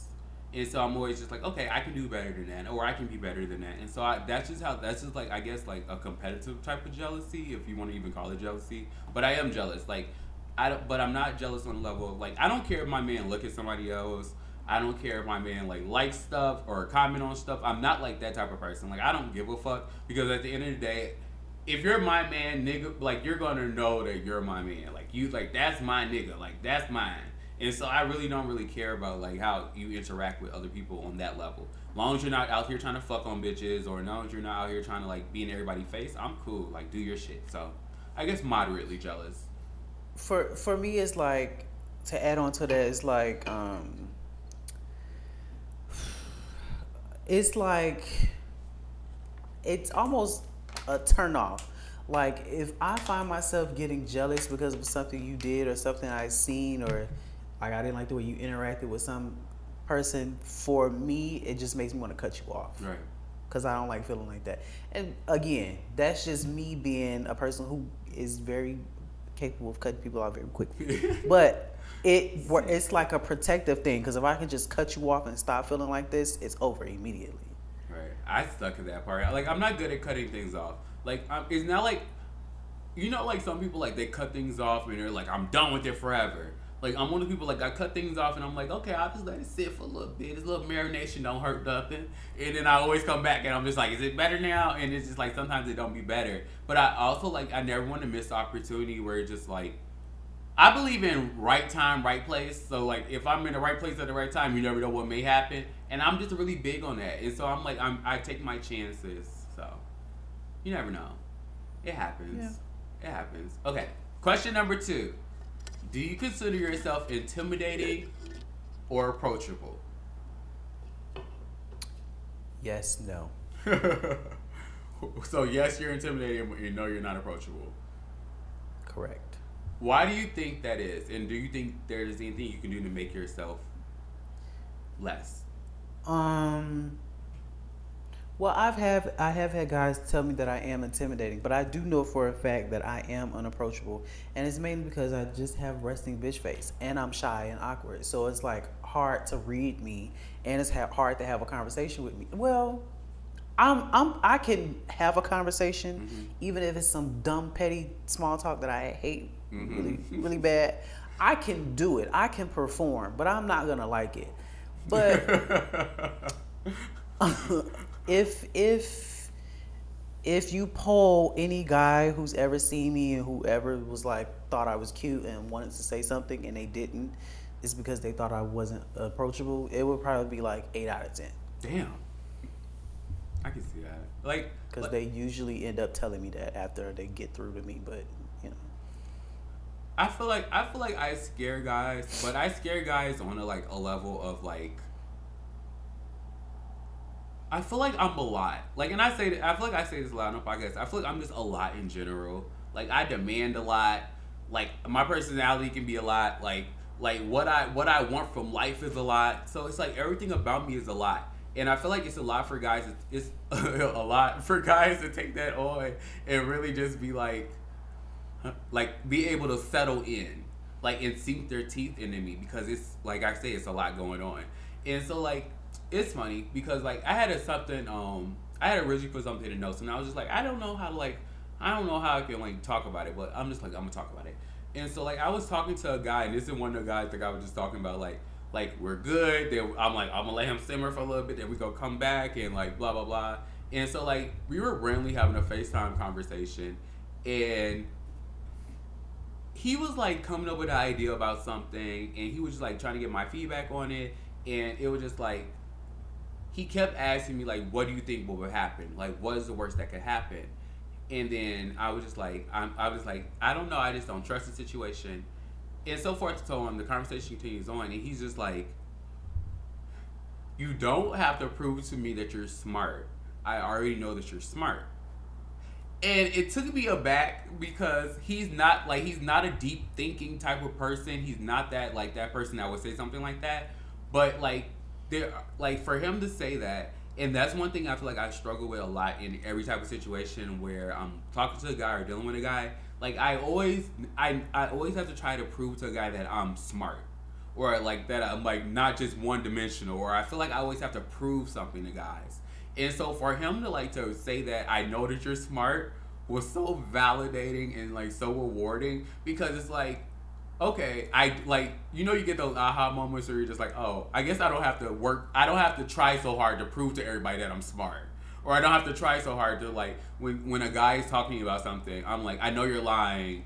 And so I'm always just like, okay, I can do better than that, or I can be better than that. And so I, that's just how that's just like I guess like a competitive type of jealousy, if you want to even call it jealousy. But I am jealous, like I don't, but I'm not jealous on the level of like I don't care if my man look at somebody else. I don't care if my man like likes stuff or comment on stuff. I'm not like that type of person. Like I don't give a fuck because at the end of the day, if you're my man, nigga, like you're gonna know that you're my man. Like you, like that's my nigga. Like that's mine. And so I really don't really care about like how you interact with other people on that level. Long as you're not out here trying to fuck on bitches, or long as you're not out here trying to like be in everybody's face, I'm cool. Like do your shit. So I guess moderately jealous. For for me, it's like to add on to that. It's like um, it's like it's almost a turn off. Like if I find myself getting jealous because of something you did or something I seen or like I didn't like the way you interacted with some person, for me it just makes me want to cut you off Right. because I don't like feeling like that. And again, that's just me being a person who is very capable of cutting people off very quickly. [laughs] but it it's like a protective thing because if I can just cut you off and stop feeling like this, it's over immediately. Right. I stuck at that part. Like I'm not good at cutting things off. Like um, it's not like you know like some people like they cut things off and they're like I'm done with it forever. Like I'm one of the people like I cut things off and I'm like okay I'll just let it sit for a little bit. This little marination don't hurt nothing. And then I always come back and I'm just like is it better now? And it's just like sometimes it don't be better. But I also like I never want to miss the opportunity where it's just like I believe in right time, right place. So like, if I'm in the right place at the right time, you never know what may happen, and I'm just really big on that. And so I'm like, I'm I take my chances. So you never know. It happens. It happens. Okay. Question number two: Do you consider yourself intimidating or approachable? Yes, no. [laughs] so yes, you're intimidating, but you know you're not approachable. Correct. Why do you think that is? And do you think there's anything you can do to make yourself less? Um. Well, I've have I have had guys tell me that I am intimidating, but I do know for a fact that I am unapproachable, and it's mainly because I just have resting bitch face, and I'm shy and awkward. So it's like hard to read me, and it's ha- hard to have a conversation with me. Well, I'm I'm I can have a conversation, mm-hmm. even if it's some dumb petty small talk that I hate mm-hmm. really really bad. I can do it. I can perform, but I'm not gonna like it. But [laughs] [laughs] if if if you poll any guy who's ever seen me and whoever was like thought I was cute and wanted to say something and they didn't, it's because they thought I wasn't approachable. It would probably be like eight out of ten Damn. I can see that. Like, because like- they usually end up telling me that after they get through to me. But you know, I feel like I feel like I scare guys, but I scare guys on a like a level of like. I feel like I'm a lot. Like, and I say I feel like I say this a lot on the podcast. I feel like I'm just a lot in general. Like, I demand a lot. Like, my personality can be a lot. Like, like what I what I want from life is a lot. So it's like everything about me is a lot. And I feel like it's a lot for guys. It's, it's [laughs] a lot for guys to take that on and really just be like, like be able to settle in like and sink their teeth into me because it's like i say it's a lot going on and so like it's funny because like i had a something um i had originally put something in notes and i was just like i don't know how to like i don't know how i can like talk about it but i'm just like i'm gonna talk about it. And so like i was talking to a guy and this is one of the guys that i was just talking about like like we're good then i'm like i'm gonna let him simmer for a little bit then we gonna come back and like blah blah blah. And so like we were randomly having a facetime conversation and he was like coming up with an idea about something and he was just like trying to get my feedback on it and it was just like he kept asking me like what do you think will happen? Like what is the worst that could happen? And then i was just like I'm, i was like i don't know i just don't trust the situation. And so forth to so on the conversation continues on and he's just like you don't have to prove to me that you're smart. I already know that you're smart. And it took me aback because he's not like he's not a deep thinking type of person. He's not that like that person that would say something like that. But like there like for him to say that and that's one thing I feel like I struggle with a lot in every type of situation where I'm talking to a guy or dealing with a guy. Like I always I I always have to try to prove to a guy that I'm smart. Or like that I'm like not just one dimensional or I feel like I always have to prove something to guys. And so for him to like to say that I know that you're smart was so validating and like so rewarding because it's like okay, I like you know you get those aha moments where you're just like, oh, I guess I don't have to work I don't have to try so hard to prove to everybody that I'm smart. Or I don't have to try so hard to like when when a guy is talking about something, I'm like, I know you're lying.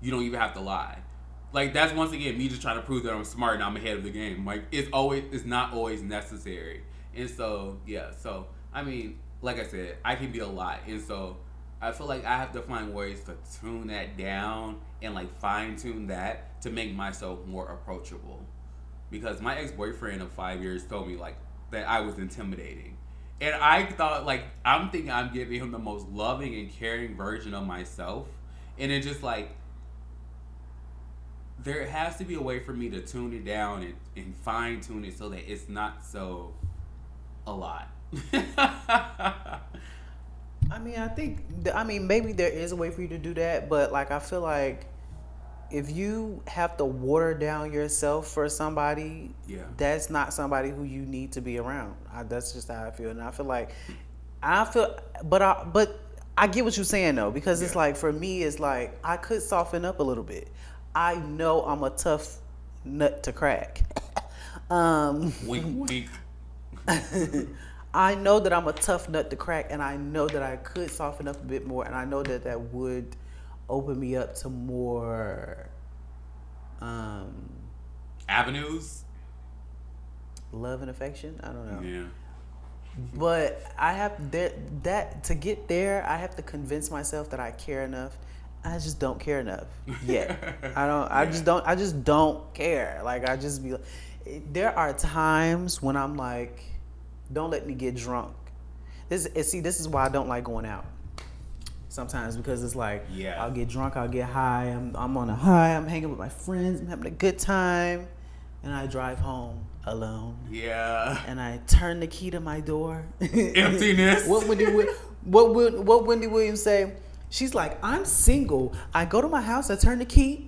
You don't even have to lie. Like that's once again me just trying to prove that I'm smart and I'm ahead of the game. Like it's always it's not always necessary. And so yeah, so I mean, like I said, I can be a lot. And so I feel like I have to find ways to tune that down and like fine tune that to make myself more approachable. Because my ex boyfriend of five years told me like that I was intimidating. And I thought like I'm thinking I'm giving him the most loving and caring version of myself. And it just like there has to be a way for me to tune it down and, and fine tune it so that it's not so a lot. [laughs] I mean, I think, I mean, maybe there is a way for you to do that, but like, I feel like if you have to water down yourself for somebody, Yeah. that's not somebody who you need to be around. I, that's just how I feel, and I feel like, I feel, but I, but I get what you're saying though, because it's like for me, it's like I could soften up a little bit. I know I'm a tough nut to crack. [laughs] um, wink, wink. [laughs] I know that I'm a tough nut to crack, and I know that I could soften up a bit more, and I know that that would open me up to more Um, Avenues. love and affection. I don't know. Yeah. But I have that that to get there, I have to convince myself that I care enough. I just don't care enough yet. [laughs] I don't. I just don't. I just don't care. Like I just be. There are times when I'm like, don't let me get drunk. This and see. This is why I don't like going out. Sometimes because it's like, Yeah. I'll get drunk, I'll get high. I'm I'm on a high. I'm hanging with my friends. I'm having a good time, and I drive home alone Yeah. and I turn the key to my door. [laughs] Emptiness. what would Wi- what would what Wendy Williams say? She's like, I'm single. I go to my house, I turn the key,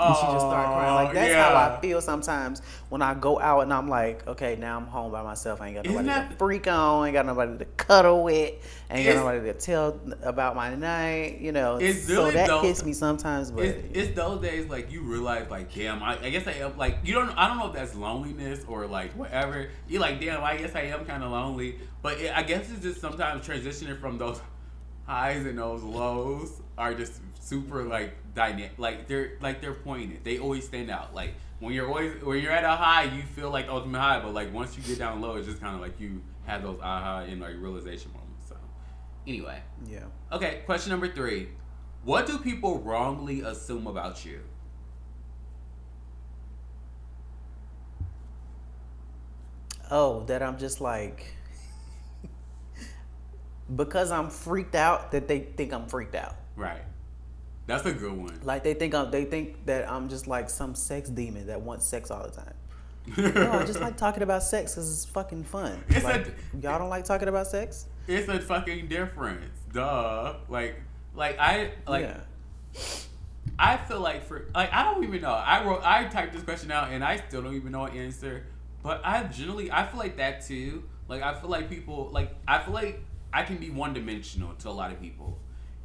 and she just started crying. Like that's how I oh, feel sometimes when I go out and I'm like, okay, now I'm home by myself. I ain't got nobody to freak on. Ain't got nobody to cuddle with. Ain't got nobody to tell about my night. You know, It's so really that dope. hits me sometimes. But It's, it's those days like you realize like damn I, I guess I am like you don't I don't know if that's loneliness or like whatever you're like damn I guess I am kind of lonely but it, I guess it's just sometimes transitioning from those [laughs] highs and those lows are just super like dynamic like they're like they're pointed they always stand out like when you're always when you're at a high you feel like the ultimate high but like once you get down low it's just kind of like you have those aha and like realization moments so anyway yeah. Okay, question number three. What do people wrongly assume about you? Oh, that I'm just like [laughs] because I'm freaked out that they think I'm freaked out. Right. That's a good one. Like they think I'm they think that I'm just like some sex demon that wants sex all the time. [laughs] No, I just like talking about sex because it's fucking fun. It's like, a- y'all don't like talking about sex? It's a fucking difference. Duh. Like, like I like. yeah. I feel like for like I don't even know. I wrote I typed this question out and I still don't even know an answer. But I generally I feel like that too. Like I feel like people like I feel like I can be one dimensional to a lot of people.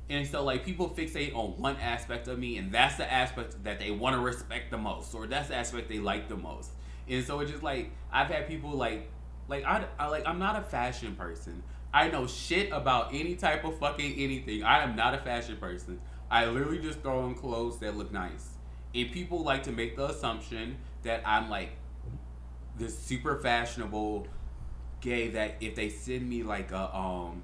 And so like people fixate on one aspect of me and that's the aspect that they want to respect the most or that's the aspect they like the most. And so it's just like I've had people like like I, I like I'm not a fashion person. I know shit about any type of fucking anything. I am not a fashion person. I literally just throw on clothes that look nice. And people like to make the assumption that I'm like this super fashionable gay that if they send me like a um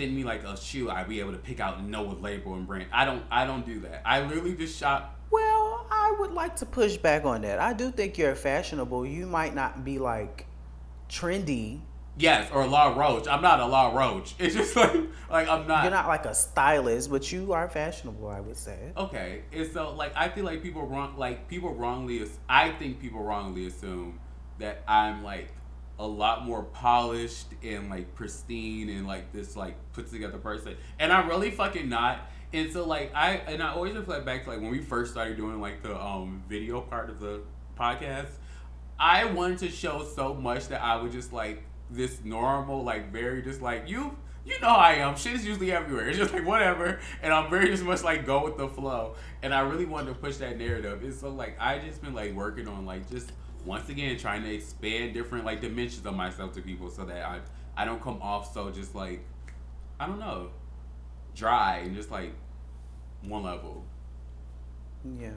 send me like a shoe I'd be able to pick out and know what label and brand. I don't I don't do that. I literally just shop Well, I would like to push back on that. I do think you're fashionable. You might not be like trendy. yes or a Law Roach. I'm not a Law Roach. It's just like like I'm not You're not like a stylist, but you are fashionable, I would say. Okay, and so like I feel like people wrong, like people wrongly. I think people wrongly assume that I'm like a lot more polished and like pristine and like this like put together person, and I'm really fucking not. And so like I and I always reflect back to like when we first started doing like the um video part of the podcast. I wanted to show so much that I was just like this normal, like very just like you. You know I am. Shit is usually everywhere. It's just like whatever, and I'm very just much like go with the flow. And I really wanted to push that narrative. And so like I just been like working on like just once again trying to expand different like dimensions of myself to people so that I I don't come off so just like I don't know dry and just like one level. Yeah.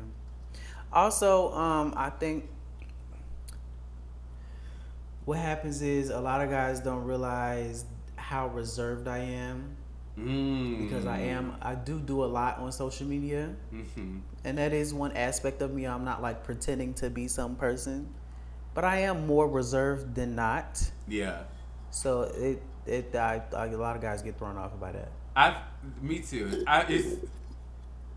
Also, um, I think what happens is a lot of guys don't realize how reserved I am Mm. because I am. I do do a lot on social media, hmm and that is one aspect of me. I'm not like pretending to be some person, but I am more reserved than not. Yeah. So it it I, I, a lot of guys get thrown off by that. I, me too. I it's,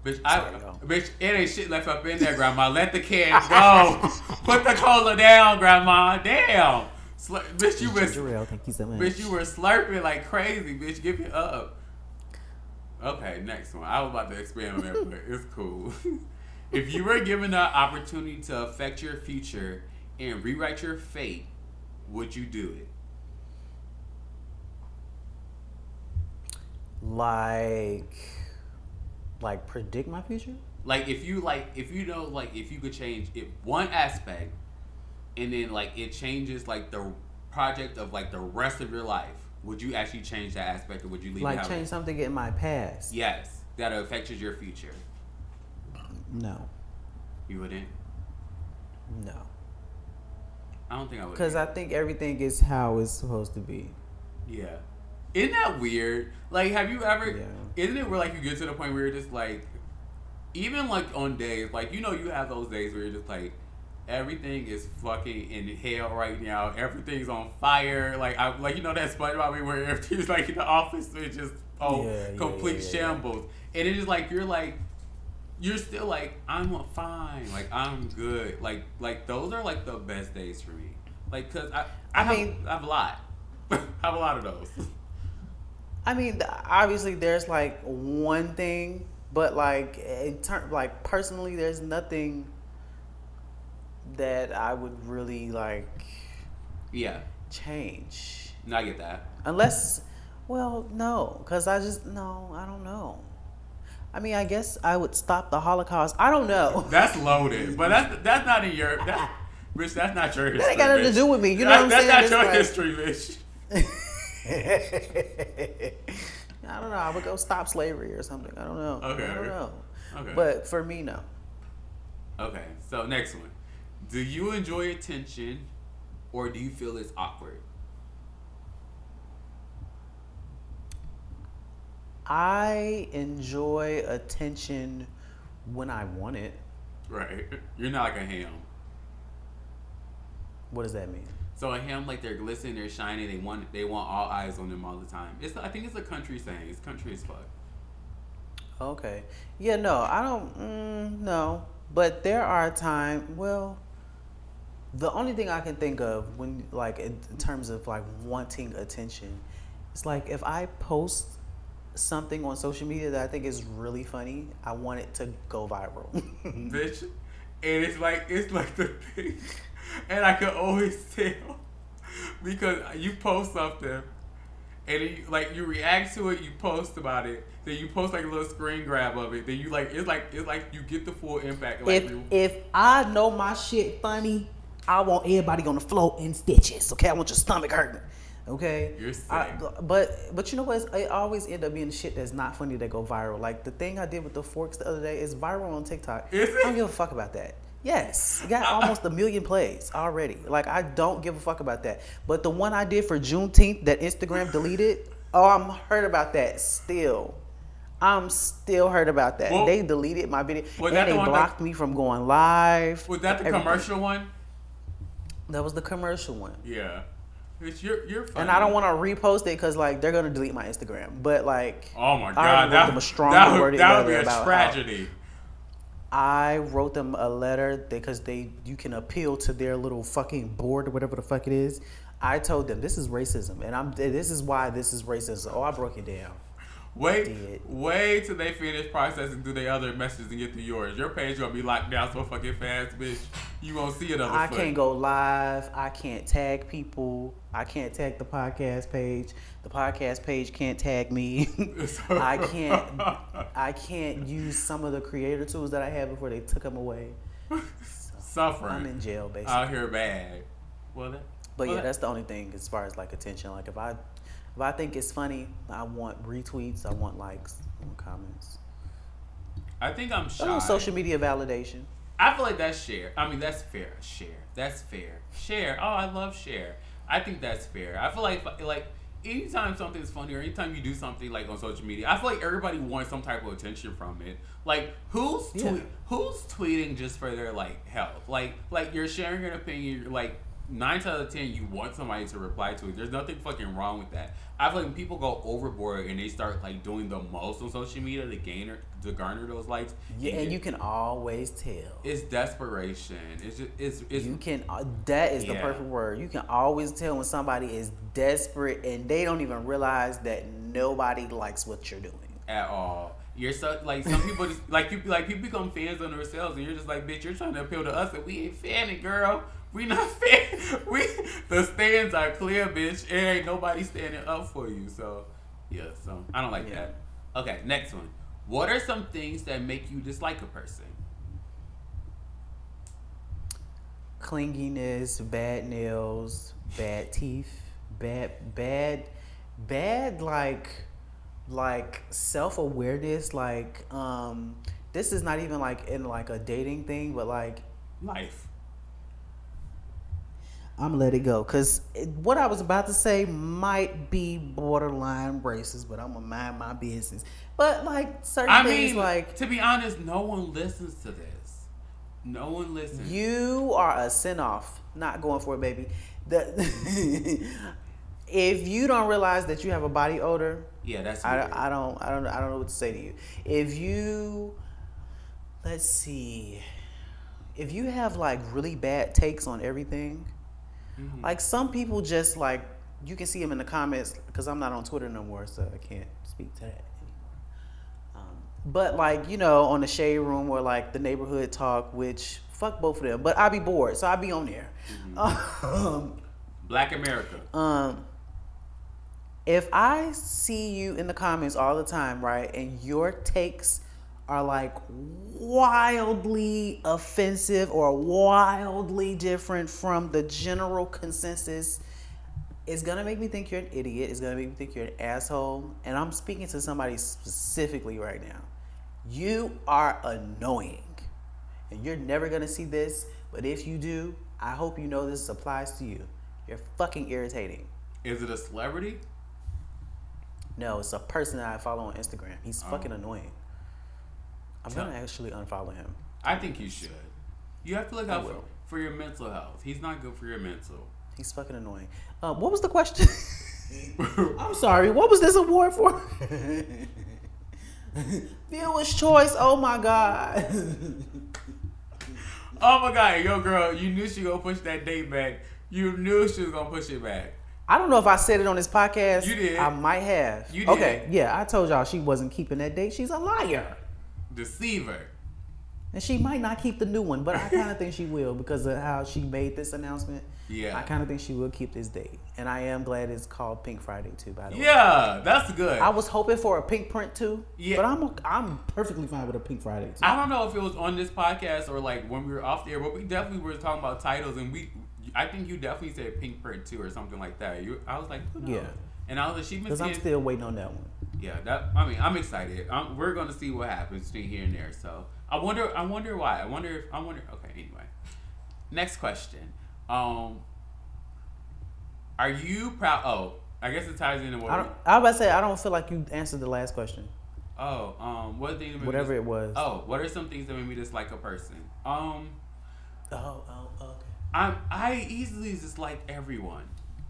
bitch. I, bitch. It ain't shit left up in there, grandma. Let the can [laughs] go. Put the cola down, grandma. Damn, Slur- bitch. You Jarrell, thank you so much. bitch. You were slurping like crazy, bitch. Give it up. Okay, next one. I was about to expand on that, but it's cool. [laughs] if you were given the opportunity to affect your future and rewrite your fate, would you do it? like like predict my future. like if you like if you know like if you could change it one aspect and then like it changes like the project of like the rest of your life would you actually change that aspect or would you leave it Like it change something in my past. yes that affects your future No, You wouldn't. no, I don't think I would. because I think everything is how it's supposed to be. Yeah. Isn't that weird? Like, have you ever? Yeah. Isn't it where like you get to the point where you're just like, even like on days, like you know you have those days where you're just like, everything is fucking in hell right now. Everything's on fire. Like I like you know that SpongeBob meme where [laughs] everything's like in the office it's just oh Yeah, complete yeah, yeah. shambles, and it is like you're like. You're still like I'm fine, like I'm good, like like those are like the best days for me, like cause I I, I have, mean- I have a lot, [laughs] I have a lot of those. I mean, obviously, there's like one thing, but like in term, like personally, there's nothing that I would really like Yeah, change, no, I get that. unless, well, no, because I just no, I don't know. I mean, I guess I would stop the Holocaust. I don't know. [laughs] That's loaded, but that's that's not in your that, Rich. That's not your history. That ain't got nothing to do with me. You know That- what I'm that's saying? That's not your history, bitch. [laughs] I don't know. I would go stop slavery or something. I don't know. Okay. I don't know. Okay. But for me, no. Okay, so next one. Do you enjoy attention, or do you feel it's awkward? I enjoy attention when I want it. Right. You're not like a ham. What does that mean? So a ham, like they're glistening, they're shining. They want they want all eyes on them all the time. It's I think it's a country saying. It's country as fuck. Okay. Yeah, no, I don't. Mm, no, but there are times. Well, the only thing I can think of when, like, in, in terms of like wanting attention, it's like if I post something on social media that I think is really funny, I want it to go viral. [laughs] bitch. And it's like it's like the thing, [laughs] and I can always [laughs] tell because you post something, and then you, like you react to it, you post about it, then you post like a little screen grab of it, then you like it's like it's like you get the full impact. Like if you, if I know my shit funny, I want everybody on the floor in stitches. Okay, I want your stomach hurting. Okay, You're I- but but you know what? It always end up being shit that's not funny that go viral. Like the thing I did with the forks the other day is viral on TikTok. Is it? I don't give a fuck about that. Yes, got almost a million plays already. Like I don't give a fuck about that. But the one I did for Juneteenth that Instagram deleted, [laughs] oh, I'm hurt about that still. I'm still hurt about that. Well, they deleted my video and they one that- blocked me from going live. was that the everything. commercial one? That was the commercial one. Yeah. Bitch, you're you're funny. And I don't want to repost it because like they're gonna delete my Instagram. But like, Oh my god, that, them a strong that, would, that would be a tragedy. I wrote them a letter because they you can appeal to their little fucking board or whatever the fuck it is. I told them this is racism, and I'm this is why this is racism. Oh, I broke it down. Wait, wait till they finish processing through their other messages and get to yours. Your page gonna be locked down so fucking fast, bitch. You won't see another. on I foot. can't go live. I can't tag people. I can't tag the podcast page. The podcast page can't tag me. [laughs] I can't. I can't use some of the creator tools that I had before they took them away. [laughs] Suffering. I'm in jail basically. out here bad. Well, that, But well, yeah, that's the only thing as far as like attention. Like if I if I think it's funny, I want retweets, I want likes, I want comments. I think I'm shy. little social media validation. I feel like that's share. I mean, that's fair. Share. That's fair. Share. Oh, I love share. I think that's fair. I feel like like anytime something's funny or anytime you do something like on social media, I feel like everybody wants some type of attention from it. Like who's Yeah. who's tweeting just for their like health? Like like you're sharing an opinion. You're like nine out of ten, you want somebody to reply to it. There's nothing fucking wrong with that. I feel like when people go overboard and they start like doing the most on social media to gain or to garner those likes. Yeah, it and you can always tell. it's desperation. It's just it's it's You can. uh, That is the perfect word. You can always tell when somebody is desperate and they don't even realize that nobody likes what you're doing. at all. You're so like some people just like you like people become fans on themselves and you're just like bitch you're trying to appeal to us and we ain't fanning girl we not fair. [laughs] we the stands are clear bitch it ain't nobody standing up for you so yeah so I don't like Yeah. that okay next one what are some things that make you dislike a person clinginess, bad nails, bad teeth, bad bad bad like like self-awareness like um this is not even like in like a dating thing, but like Life. I'm gonna let it go because what I was about to say might be borderline racist, but I'm gonna mind my business. But like certain I things, mean, like to be honest, no one listens to this. No one listens. you are a send off, not going for it, baby. The, [laughs] if you don't realize that you have a body odor, yeah, that's. I, I don't I don't I don't know what to say to you. If you let's see. If you have like really bad takes on everything, Mm-hmm. like some people just like you can see them in the comments because I'm not on Twitter no more, so I can't speak to that anymore. Um, but like you know, on the shade room or like the neighborhood talk, which fuck both of them. But I be bored, so I be on there. Um, Black America. um, if I see you in the comments all the time, right, and your takes are like wildly offensive or wildly different from the general consensus, it's gonna make me think you're an idiot. It's gonna make me think you're an asshole. And I'm speaking to somebody specifically right now. You are annoying. And you're never gonna see this, but if you do, I hope you know this applies to you. You're fucking irritating. Is it a celebrity? No, it's a person that I follow on Instagram. He's fucking oh. annoying. I'm gonna actually unfollow him. I think you should. You have to look out for, for your mental health. He's not good for your mental. He's fucking annoying. Uh, what was the question? [laughs] I'm sorry. What was this award for? [laughs] Viewer's choice. Oh my god. Oh my god, yo girl, you knew she gonna push that date back. You knew she was gonna push it back. I don't know if I said it on this podcast. You did. I might have. You did. Okay. Yeah, I told y'all she wasn't keeping that date. She's a liar. Deceiver. And she might not keep the new one, but I kind of think she will because of how she made this announcement. Yeah. I kind of think she will keep this date. And I am glad it's called Pink Friday too, by the way. Yeah, that's good. I was hoping for a pink print too. Yeah. But I'm I'm perfectly fine with a pink Friday too. I don't know if it was on this podcast or like when we were off the air, but we definitely were talking about titles, and we, I think you definitely said Pink Print too or something like that. You, I was like, who knows? Yeah. And I was like, she Because I'm still waiting on that one. Yeah. That I mean, I'm excited. i we're gonna see what happens between here and there. So I wonder, I wonder why. I wonder if I wonder. Okay, anyway. Next question. Um, are you proud? Oh, I guess it ties into what. I don't. I was about to say I don't feel like you answered the last question. oh, um, what me Whatever dis- it was. Oh, what are some things that made me dislike a person? Um. Oh, oh, okay. I'm I easily dislike everyone.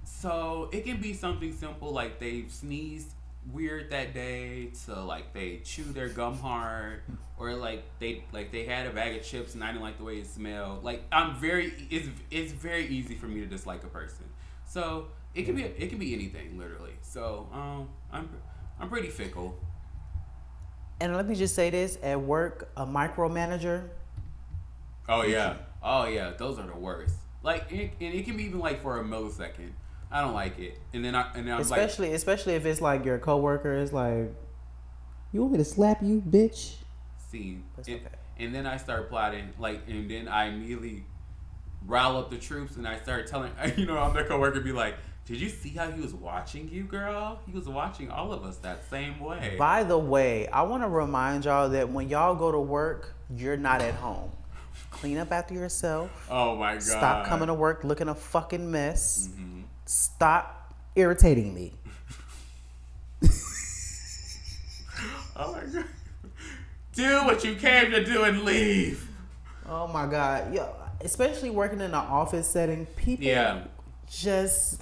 So it can be something simple like they've sneezed weird that day to like they chew their gum hard or like they like they had a bag of chips and I didn't like the way it smelled. Like I'm very it's it's very easy for me to dislike a person. So it can be it can be anything literally. So um I'm I'm pretty fickle. And let me just say this: at work, a micromanager. Oh yeah. Oh yeah. Those are the worst. Like it, and it can be even like for a millisecond. I don't like it. And then I and then I'm like Especially, especially if it's like your coworker is like, "You want me to slap you, bitch?" That's and, okay. and then I start plotting, like, and then I immediately rile up the troops, and I start telling, [laughs] you know, I'm the coworker, be like, "Did you see how he was watching you, girl? He was watching all of us that same way." By the way, I want to remind y'all that when y'all go to work, you're not at home. Clean up after yourself. oh my god! Stop coming to work looking a fucking mess. Mhm. Stop irritating me. [laughs] Oh my god! Do what you came to do and leave. Oh my god, yo, especially working in an office setting, people Yeah. just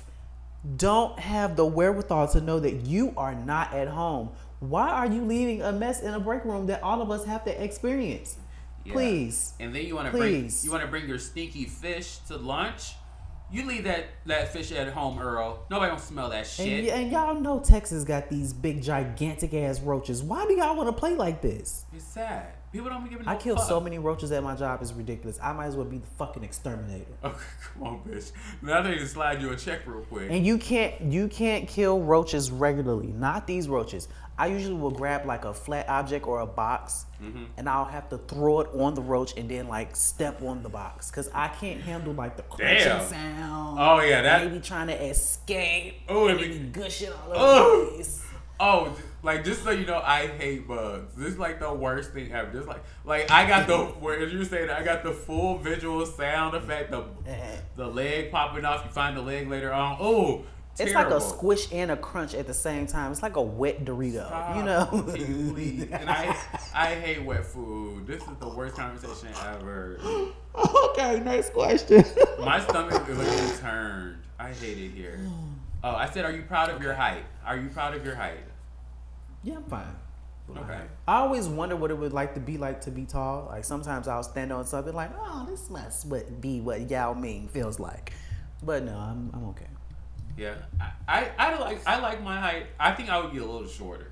don't have the wherewithal to know that you are not at home. Why are you leaving a mess in a break room that all of us have to experience? Yeah. Please. And then you want to bring you want to bring your stinky fish to lunch. You leave that that fish at home, Earl. Nobody gonna smell that And, shit. y- and y'all know Texas got these big gigantic ass roaches. Why do y'all want to play like this? It's sad. People don't be giving. A few. I no kill fuck. so many roaches at my job. It's ridiculous. I might as well be the fucking exterminator. [laughs] Okay, come on, bitch. Now they just slide you a check real quick. And you can't you can't kill roaches regularly. Not these roaches. I usually will grab like a flat object or a box, Mm-hmm. and I'll have to throw it on the roach and then like step on the box because I can't handle like the crunching Damn. sound. Oh, yeah, that- maybe trying to escape. Oh, and it it be- be gushing all over Oh. the place. Oh, like just so you know, I hate bugs. This is like the worst thing ever. Just like, like I got the [laughs] where as you were saying, I got the full visual sound effect. The the leg popping off. You find the leg later on. Oh, It's like a squish and a crunch at the same time. It's like a wet Dorito, Stop. you know. And I, I hate wet food. This is the worst conversation ever. [gasps] okay, next question. [laughs] My stomach is literally turned. I hate it here. [sighs] Oh, I said, are you proud of your height? Are you proud of your height? yeah, I'm fine. Okay. I always wonder what it would like to be like to be tall. Like sometimes I'll stand on something like, oh, this must what- be what Yao Ming feels like. But no, I'm I'm okay. Yeah, I, I, I like I like my height. I think I would be a little shorter,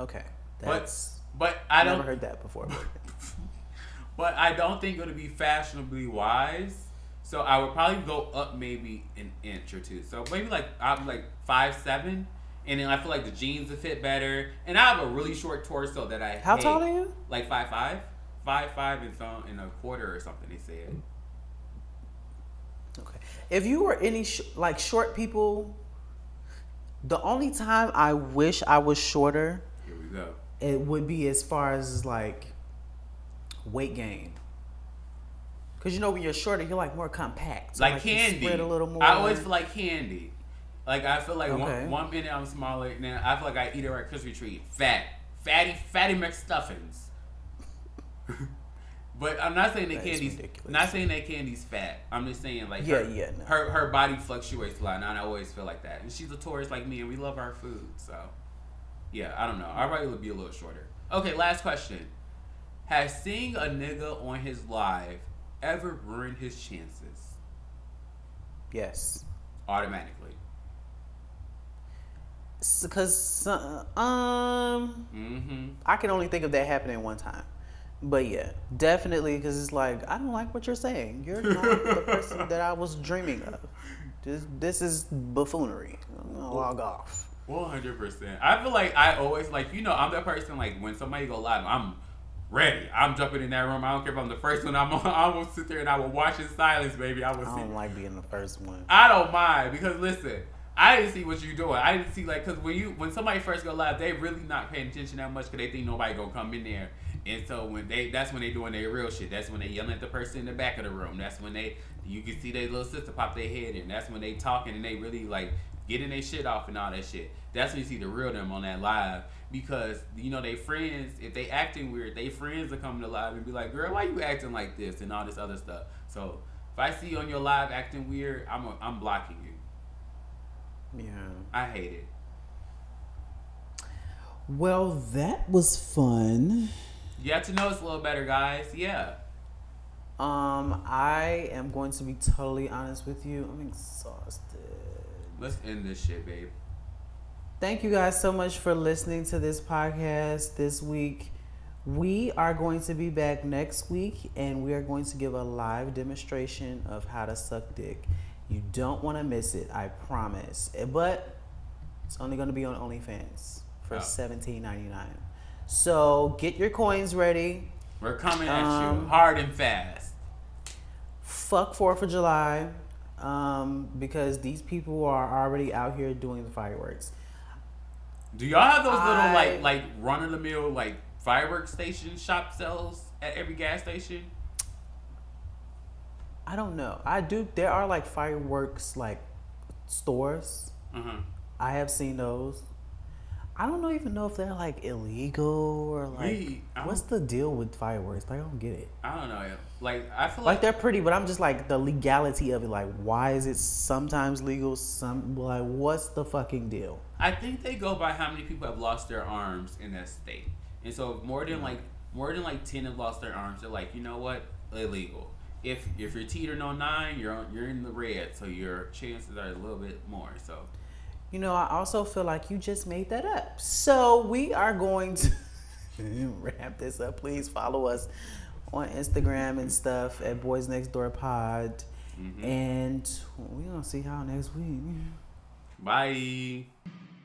Okay, but that's but I never don't. heard that before. [laughs] But I don't think it would be fashionably wise. So I would probably go up maybe an inch or two. So maybe like I'm like five seven, and then I feel like the jeans would fit better. And I have a really short torso that I How hate. tall are you? Like five five, five five and some in a quarter or something. They said. Okay. If you were any sh- like short people, the only time I wish I was shorter, Here we go. it would be as far as like weight gain. Cause you know when you're shorter, you're like more compact. So, like, you candy. spread a little more. I always feel like candy. Like I feel like Okay. one, one minute I'm smaller, and then I feel like I eat it at Christmas tree, fat, fatty, fatty McStuffins. [laughs] but I'm not saying that That candy's not saying that candy's fat. I'm just saying like Yeah, her, yeah, no. her her body fluctuates a lot, and I always feel like that. And she's a Taurus like me, and we love our food, so yeah, I don't know. I probably would be a little shorter. Okay, last question. Has seeing a nigga on his live ever ruined his chances? yes. automatically. Because um, Mm-hmm. I can only think of that happening one time. But yeah, definitely because it's like I don't like what you're saying. You're not the person that I was dreaming of. This this is buffoonery. Log off. One hundred percent. I feel like I always like you know I'm that person like when somebody go live I'm ready. I'm jumping in that room. I don't care if I'm the first one. I'm [laughs] I will sit there and I will watch in silence, baby. I will I don't like being the first one. I don't mind because listen, I didn't see what you're doing. I didn't see like because when you when somebody first go live, they really not paying attention that much because they think nobody gonna come in there. And so when they that's when they doing their real shit. That's when they yelling at the person in the back of the room. That's when they you can see their little sister pop their head in. That's when they talking and they really like getting their shit off and all that shit. That's when you see the real them on that live because you know they friends. If they acting weird, they friends are coming to live and be like, "Girl, why you acting like this?" and all this other stuff. So if I see you on your live acting weird, I'm a, I'm blocking you. Yeah. I hate it. Well, that was fun. You have to know us a little better, guys. Yeah. Um, I am going to be totally honest with you. I'm exhausted. Let's end this shit, babe. Thank you guys so much for listening to this podcast this week. We are going to be back next week and we are going to give a live demonstration of how to suck dick. You don't want to miss it, I promise. Eh, But it's only going to be on OnlyFans for Oh. $17.99. So get your coins ready. We're coming at you Um, hard and fast. Fuck 4th of July um, because these people are already out here doing the fireworks. Do y'all have those little I- like like run of the mill like fireworks station shop sales at every gas station? I don't know. I do. There are like fireworks like stores. Uh huh. I have seen those. I don't know even know if they're like illegal or like I what's the deal with fireworks? Like, I don't get it. I don't know. Like I feel Like like, they're pretty, but I'm just like the legality of it. Like, why is it sometimes legal? Some like, what's the fucking deal? I think they go by how many people have lost their arms in that state, and so more than mm. like more than like ten have lost their arms. They're like, you know what, illegal. If if you're teetering on nine, you're on, you're in the red, so your chances are a little bit more. So you know, I also feel like you just made that up. So we are going to [laughs] wrap this up. Please follow us on Instagram and stuff at Boyz Next Door Pod. Mm-hmm. And we're going to see y'all next week. Bye.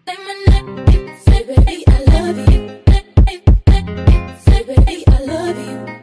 Say, baby, I love you. Say, baby, I love you.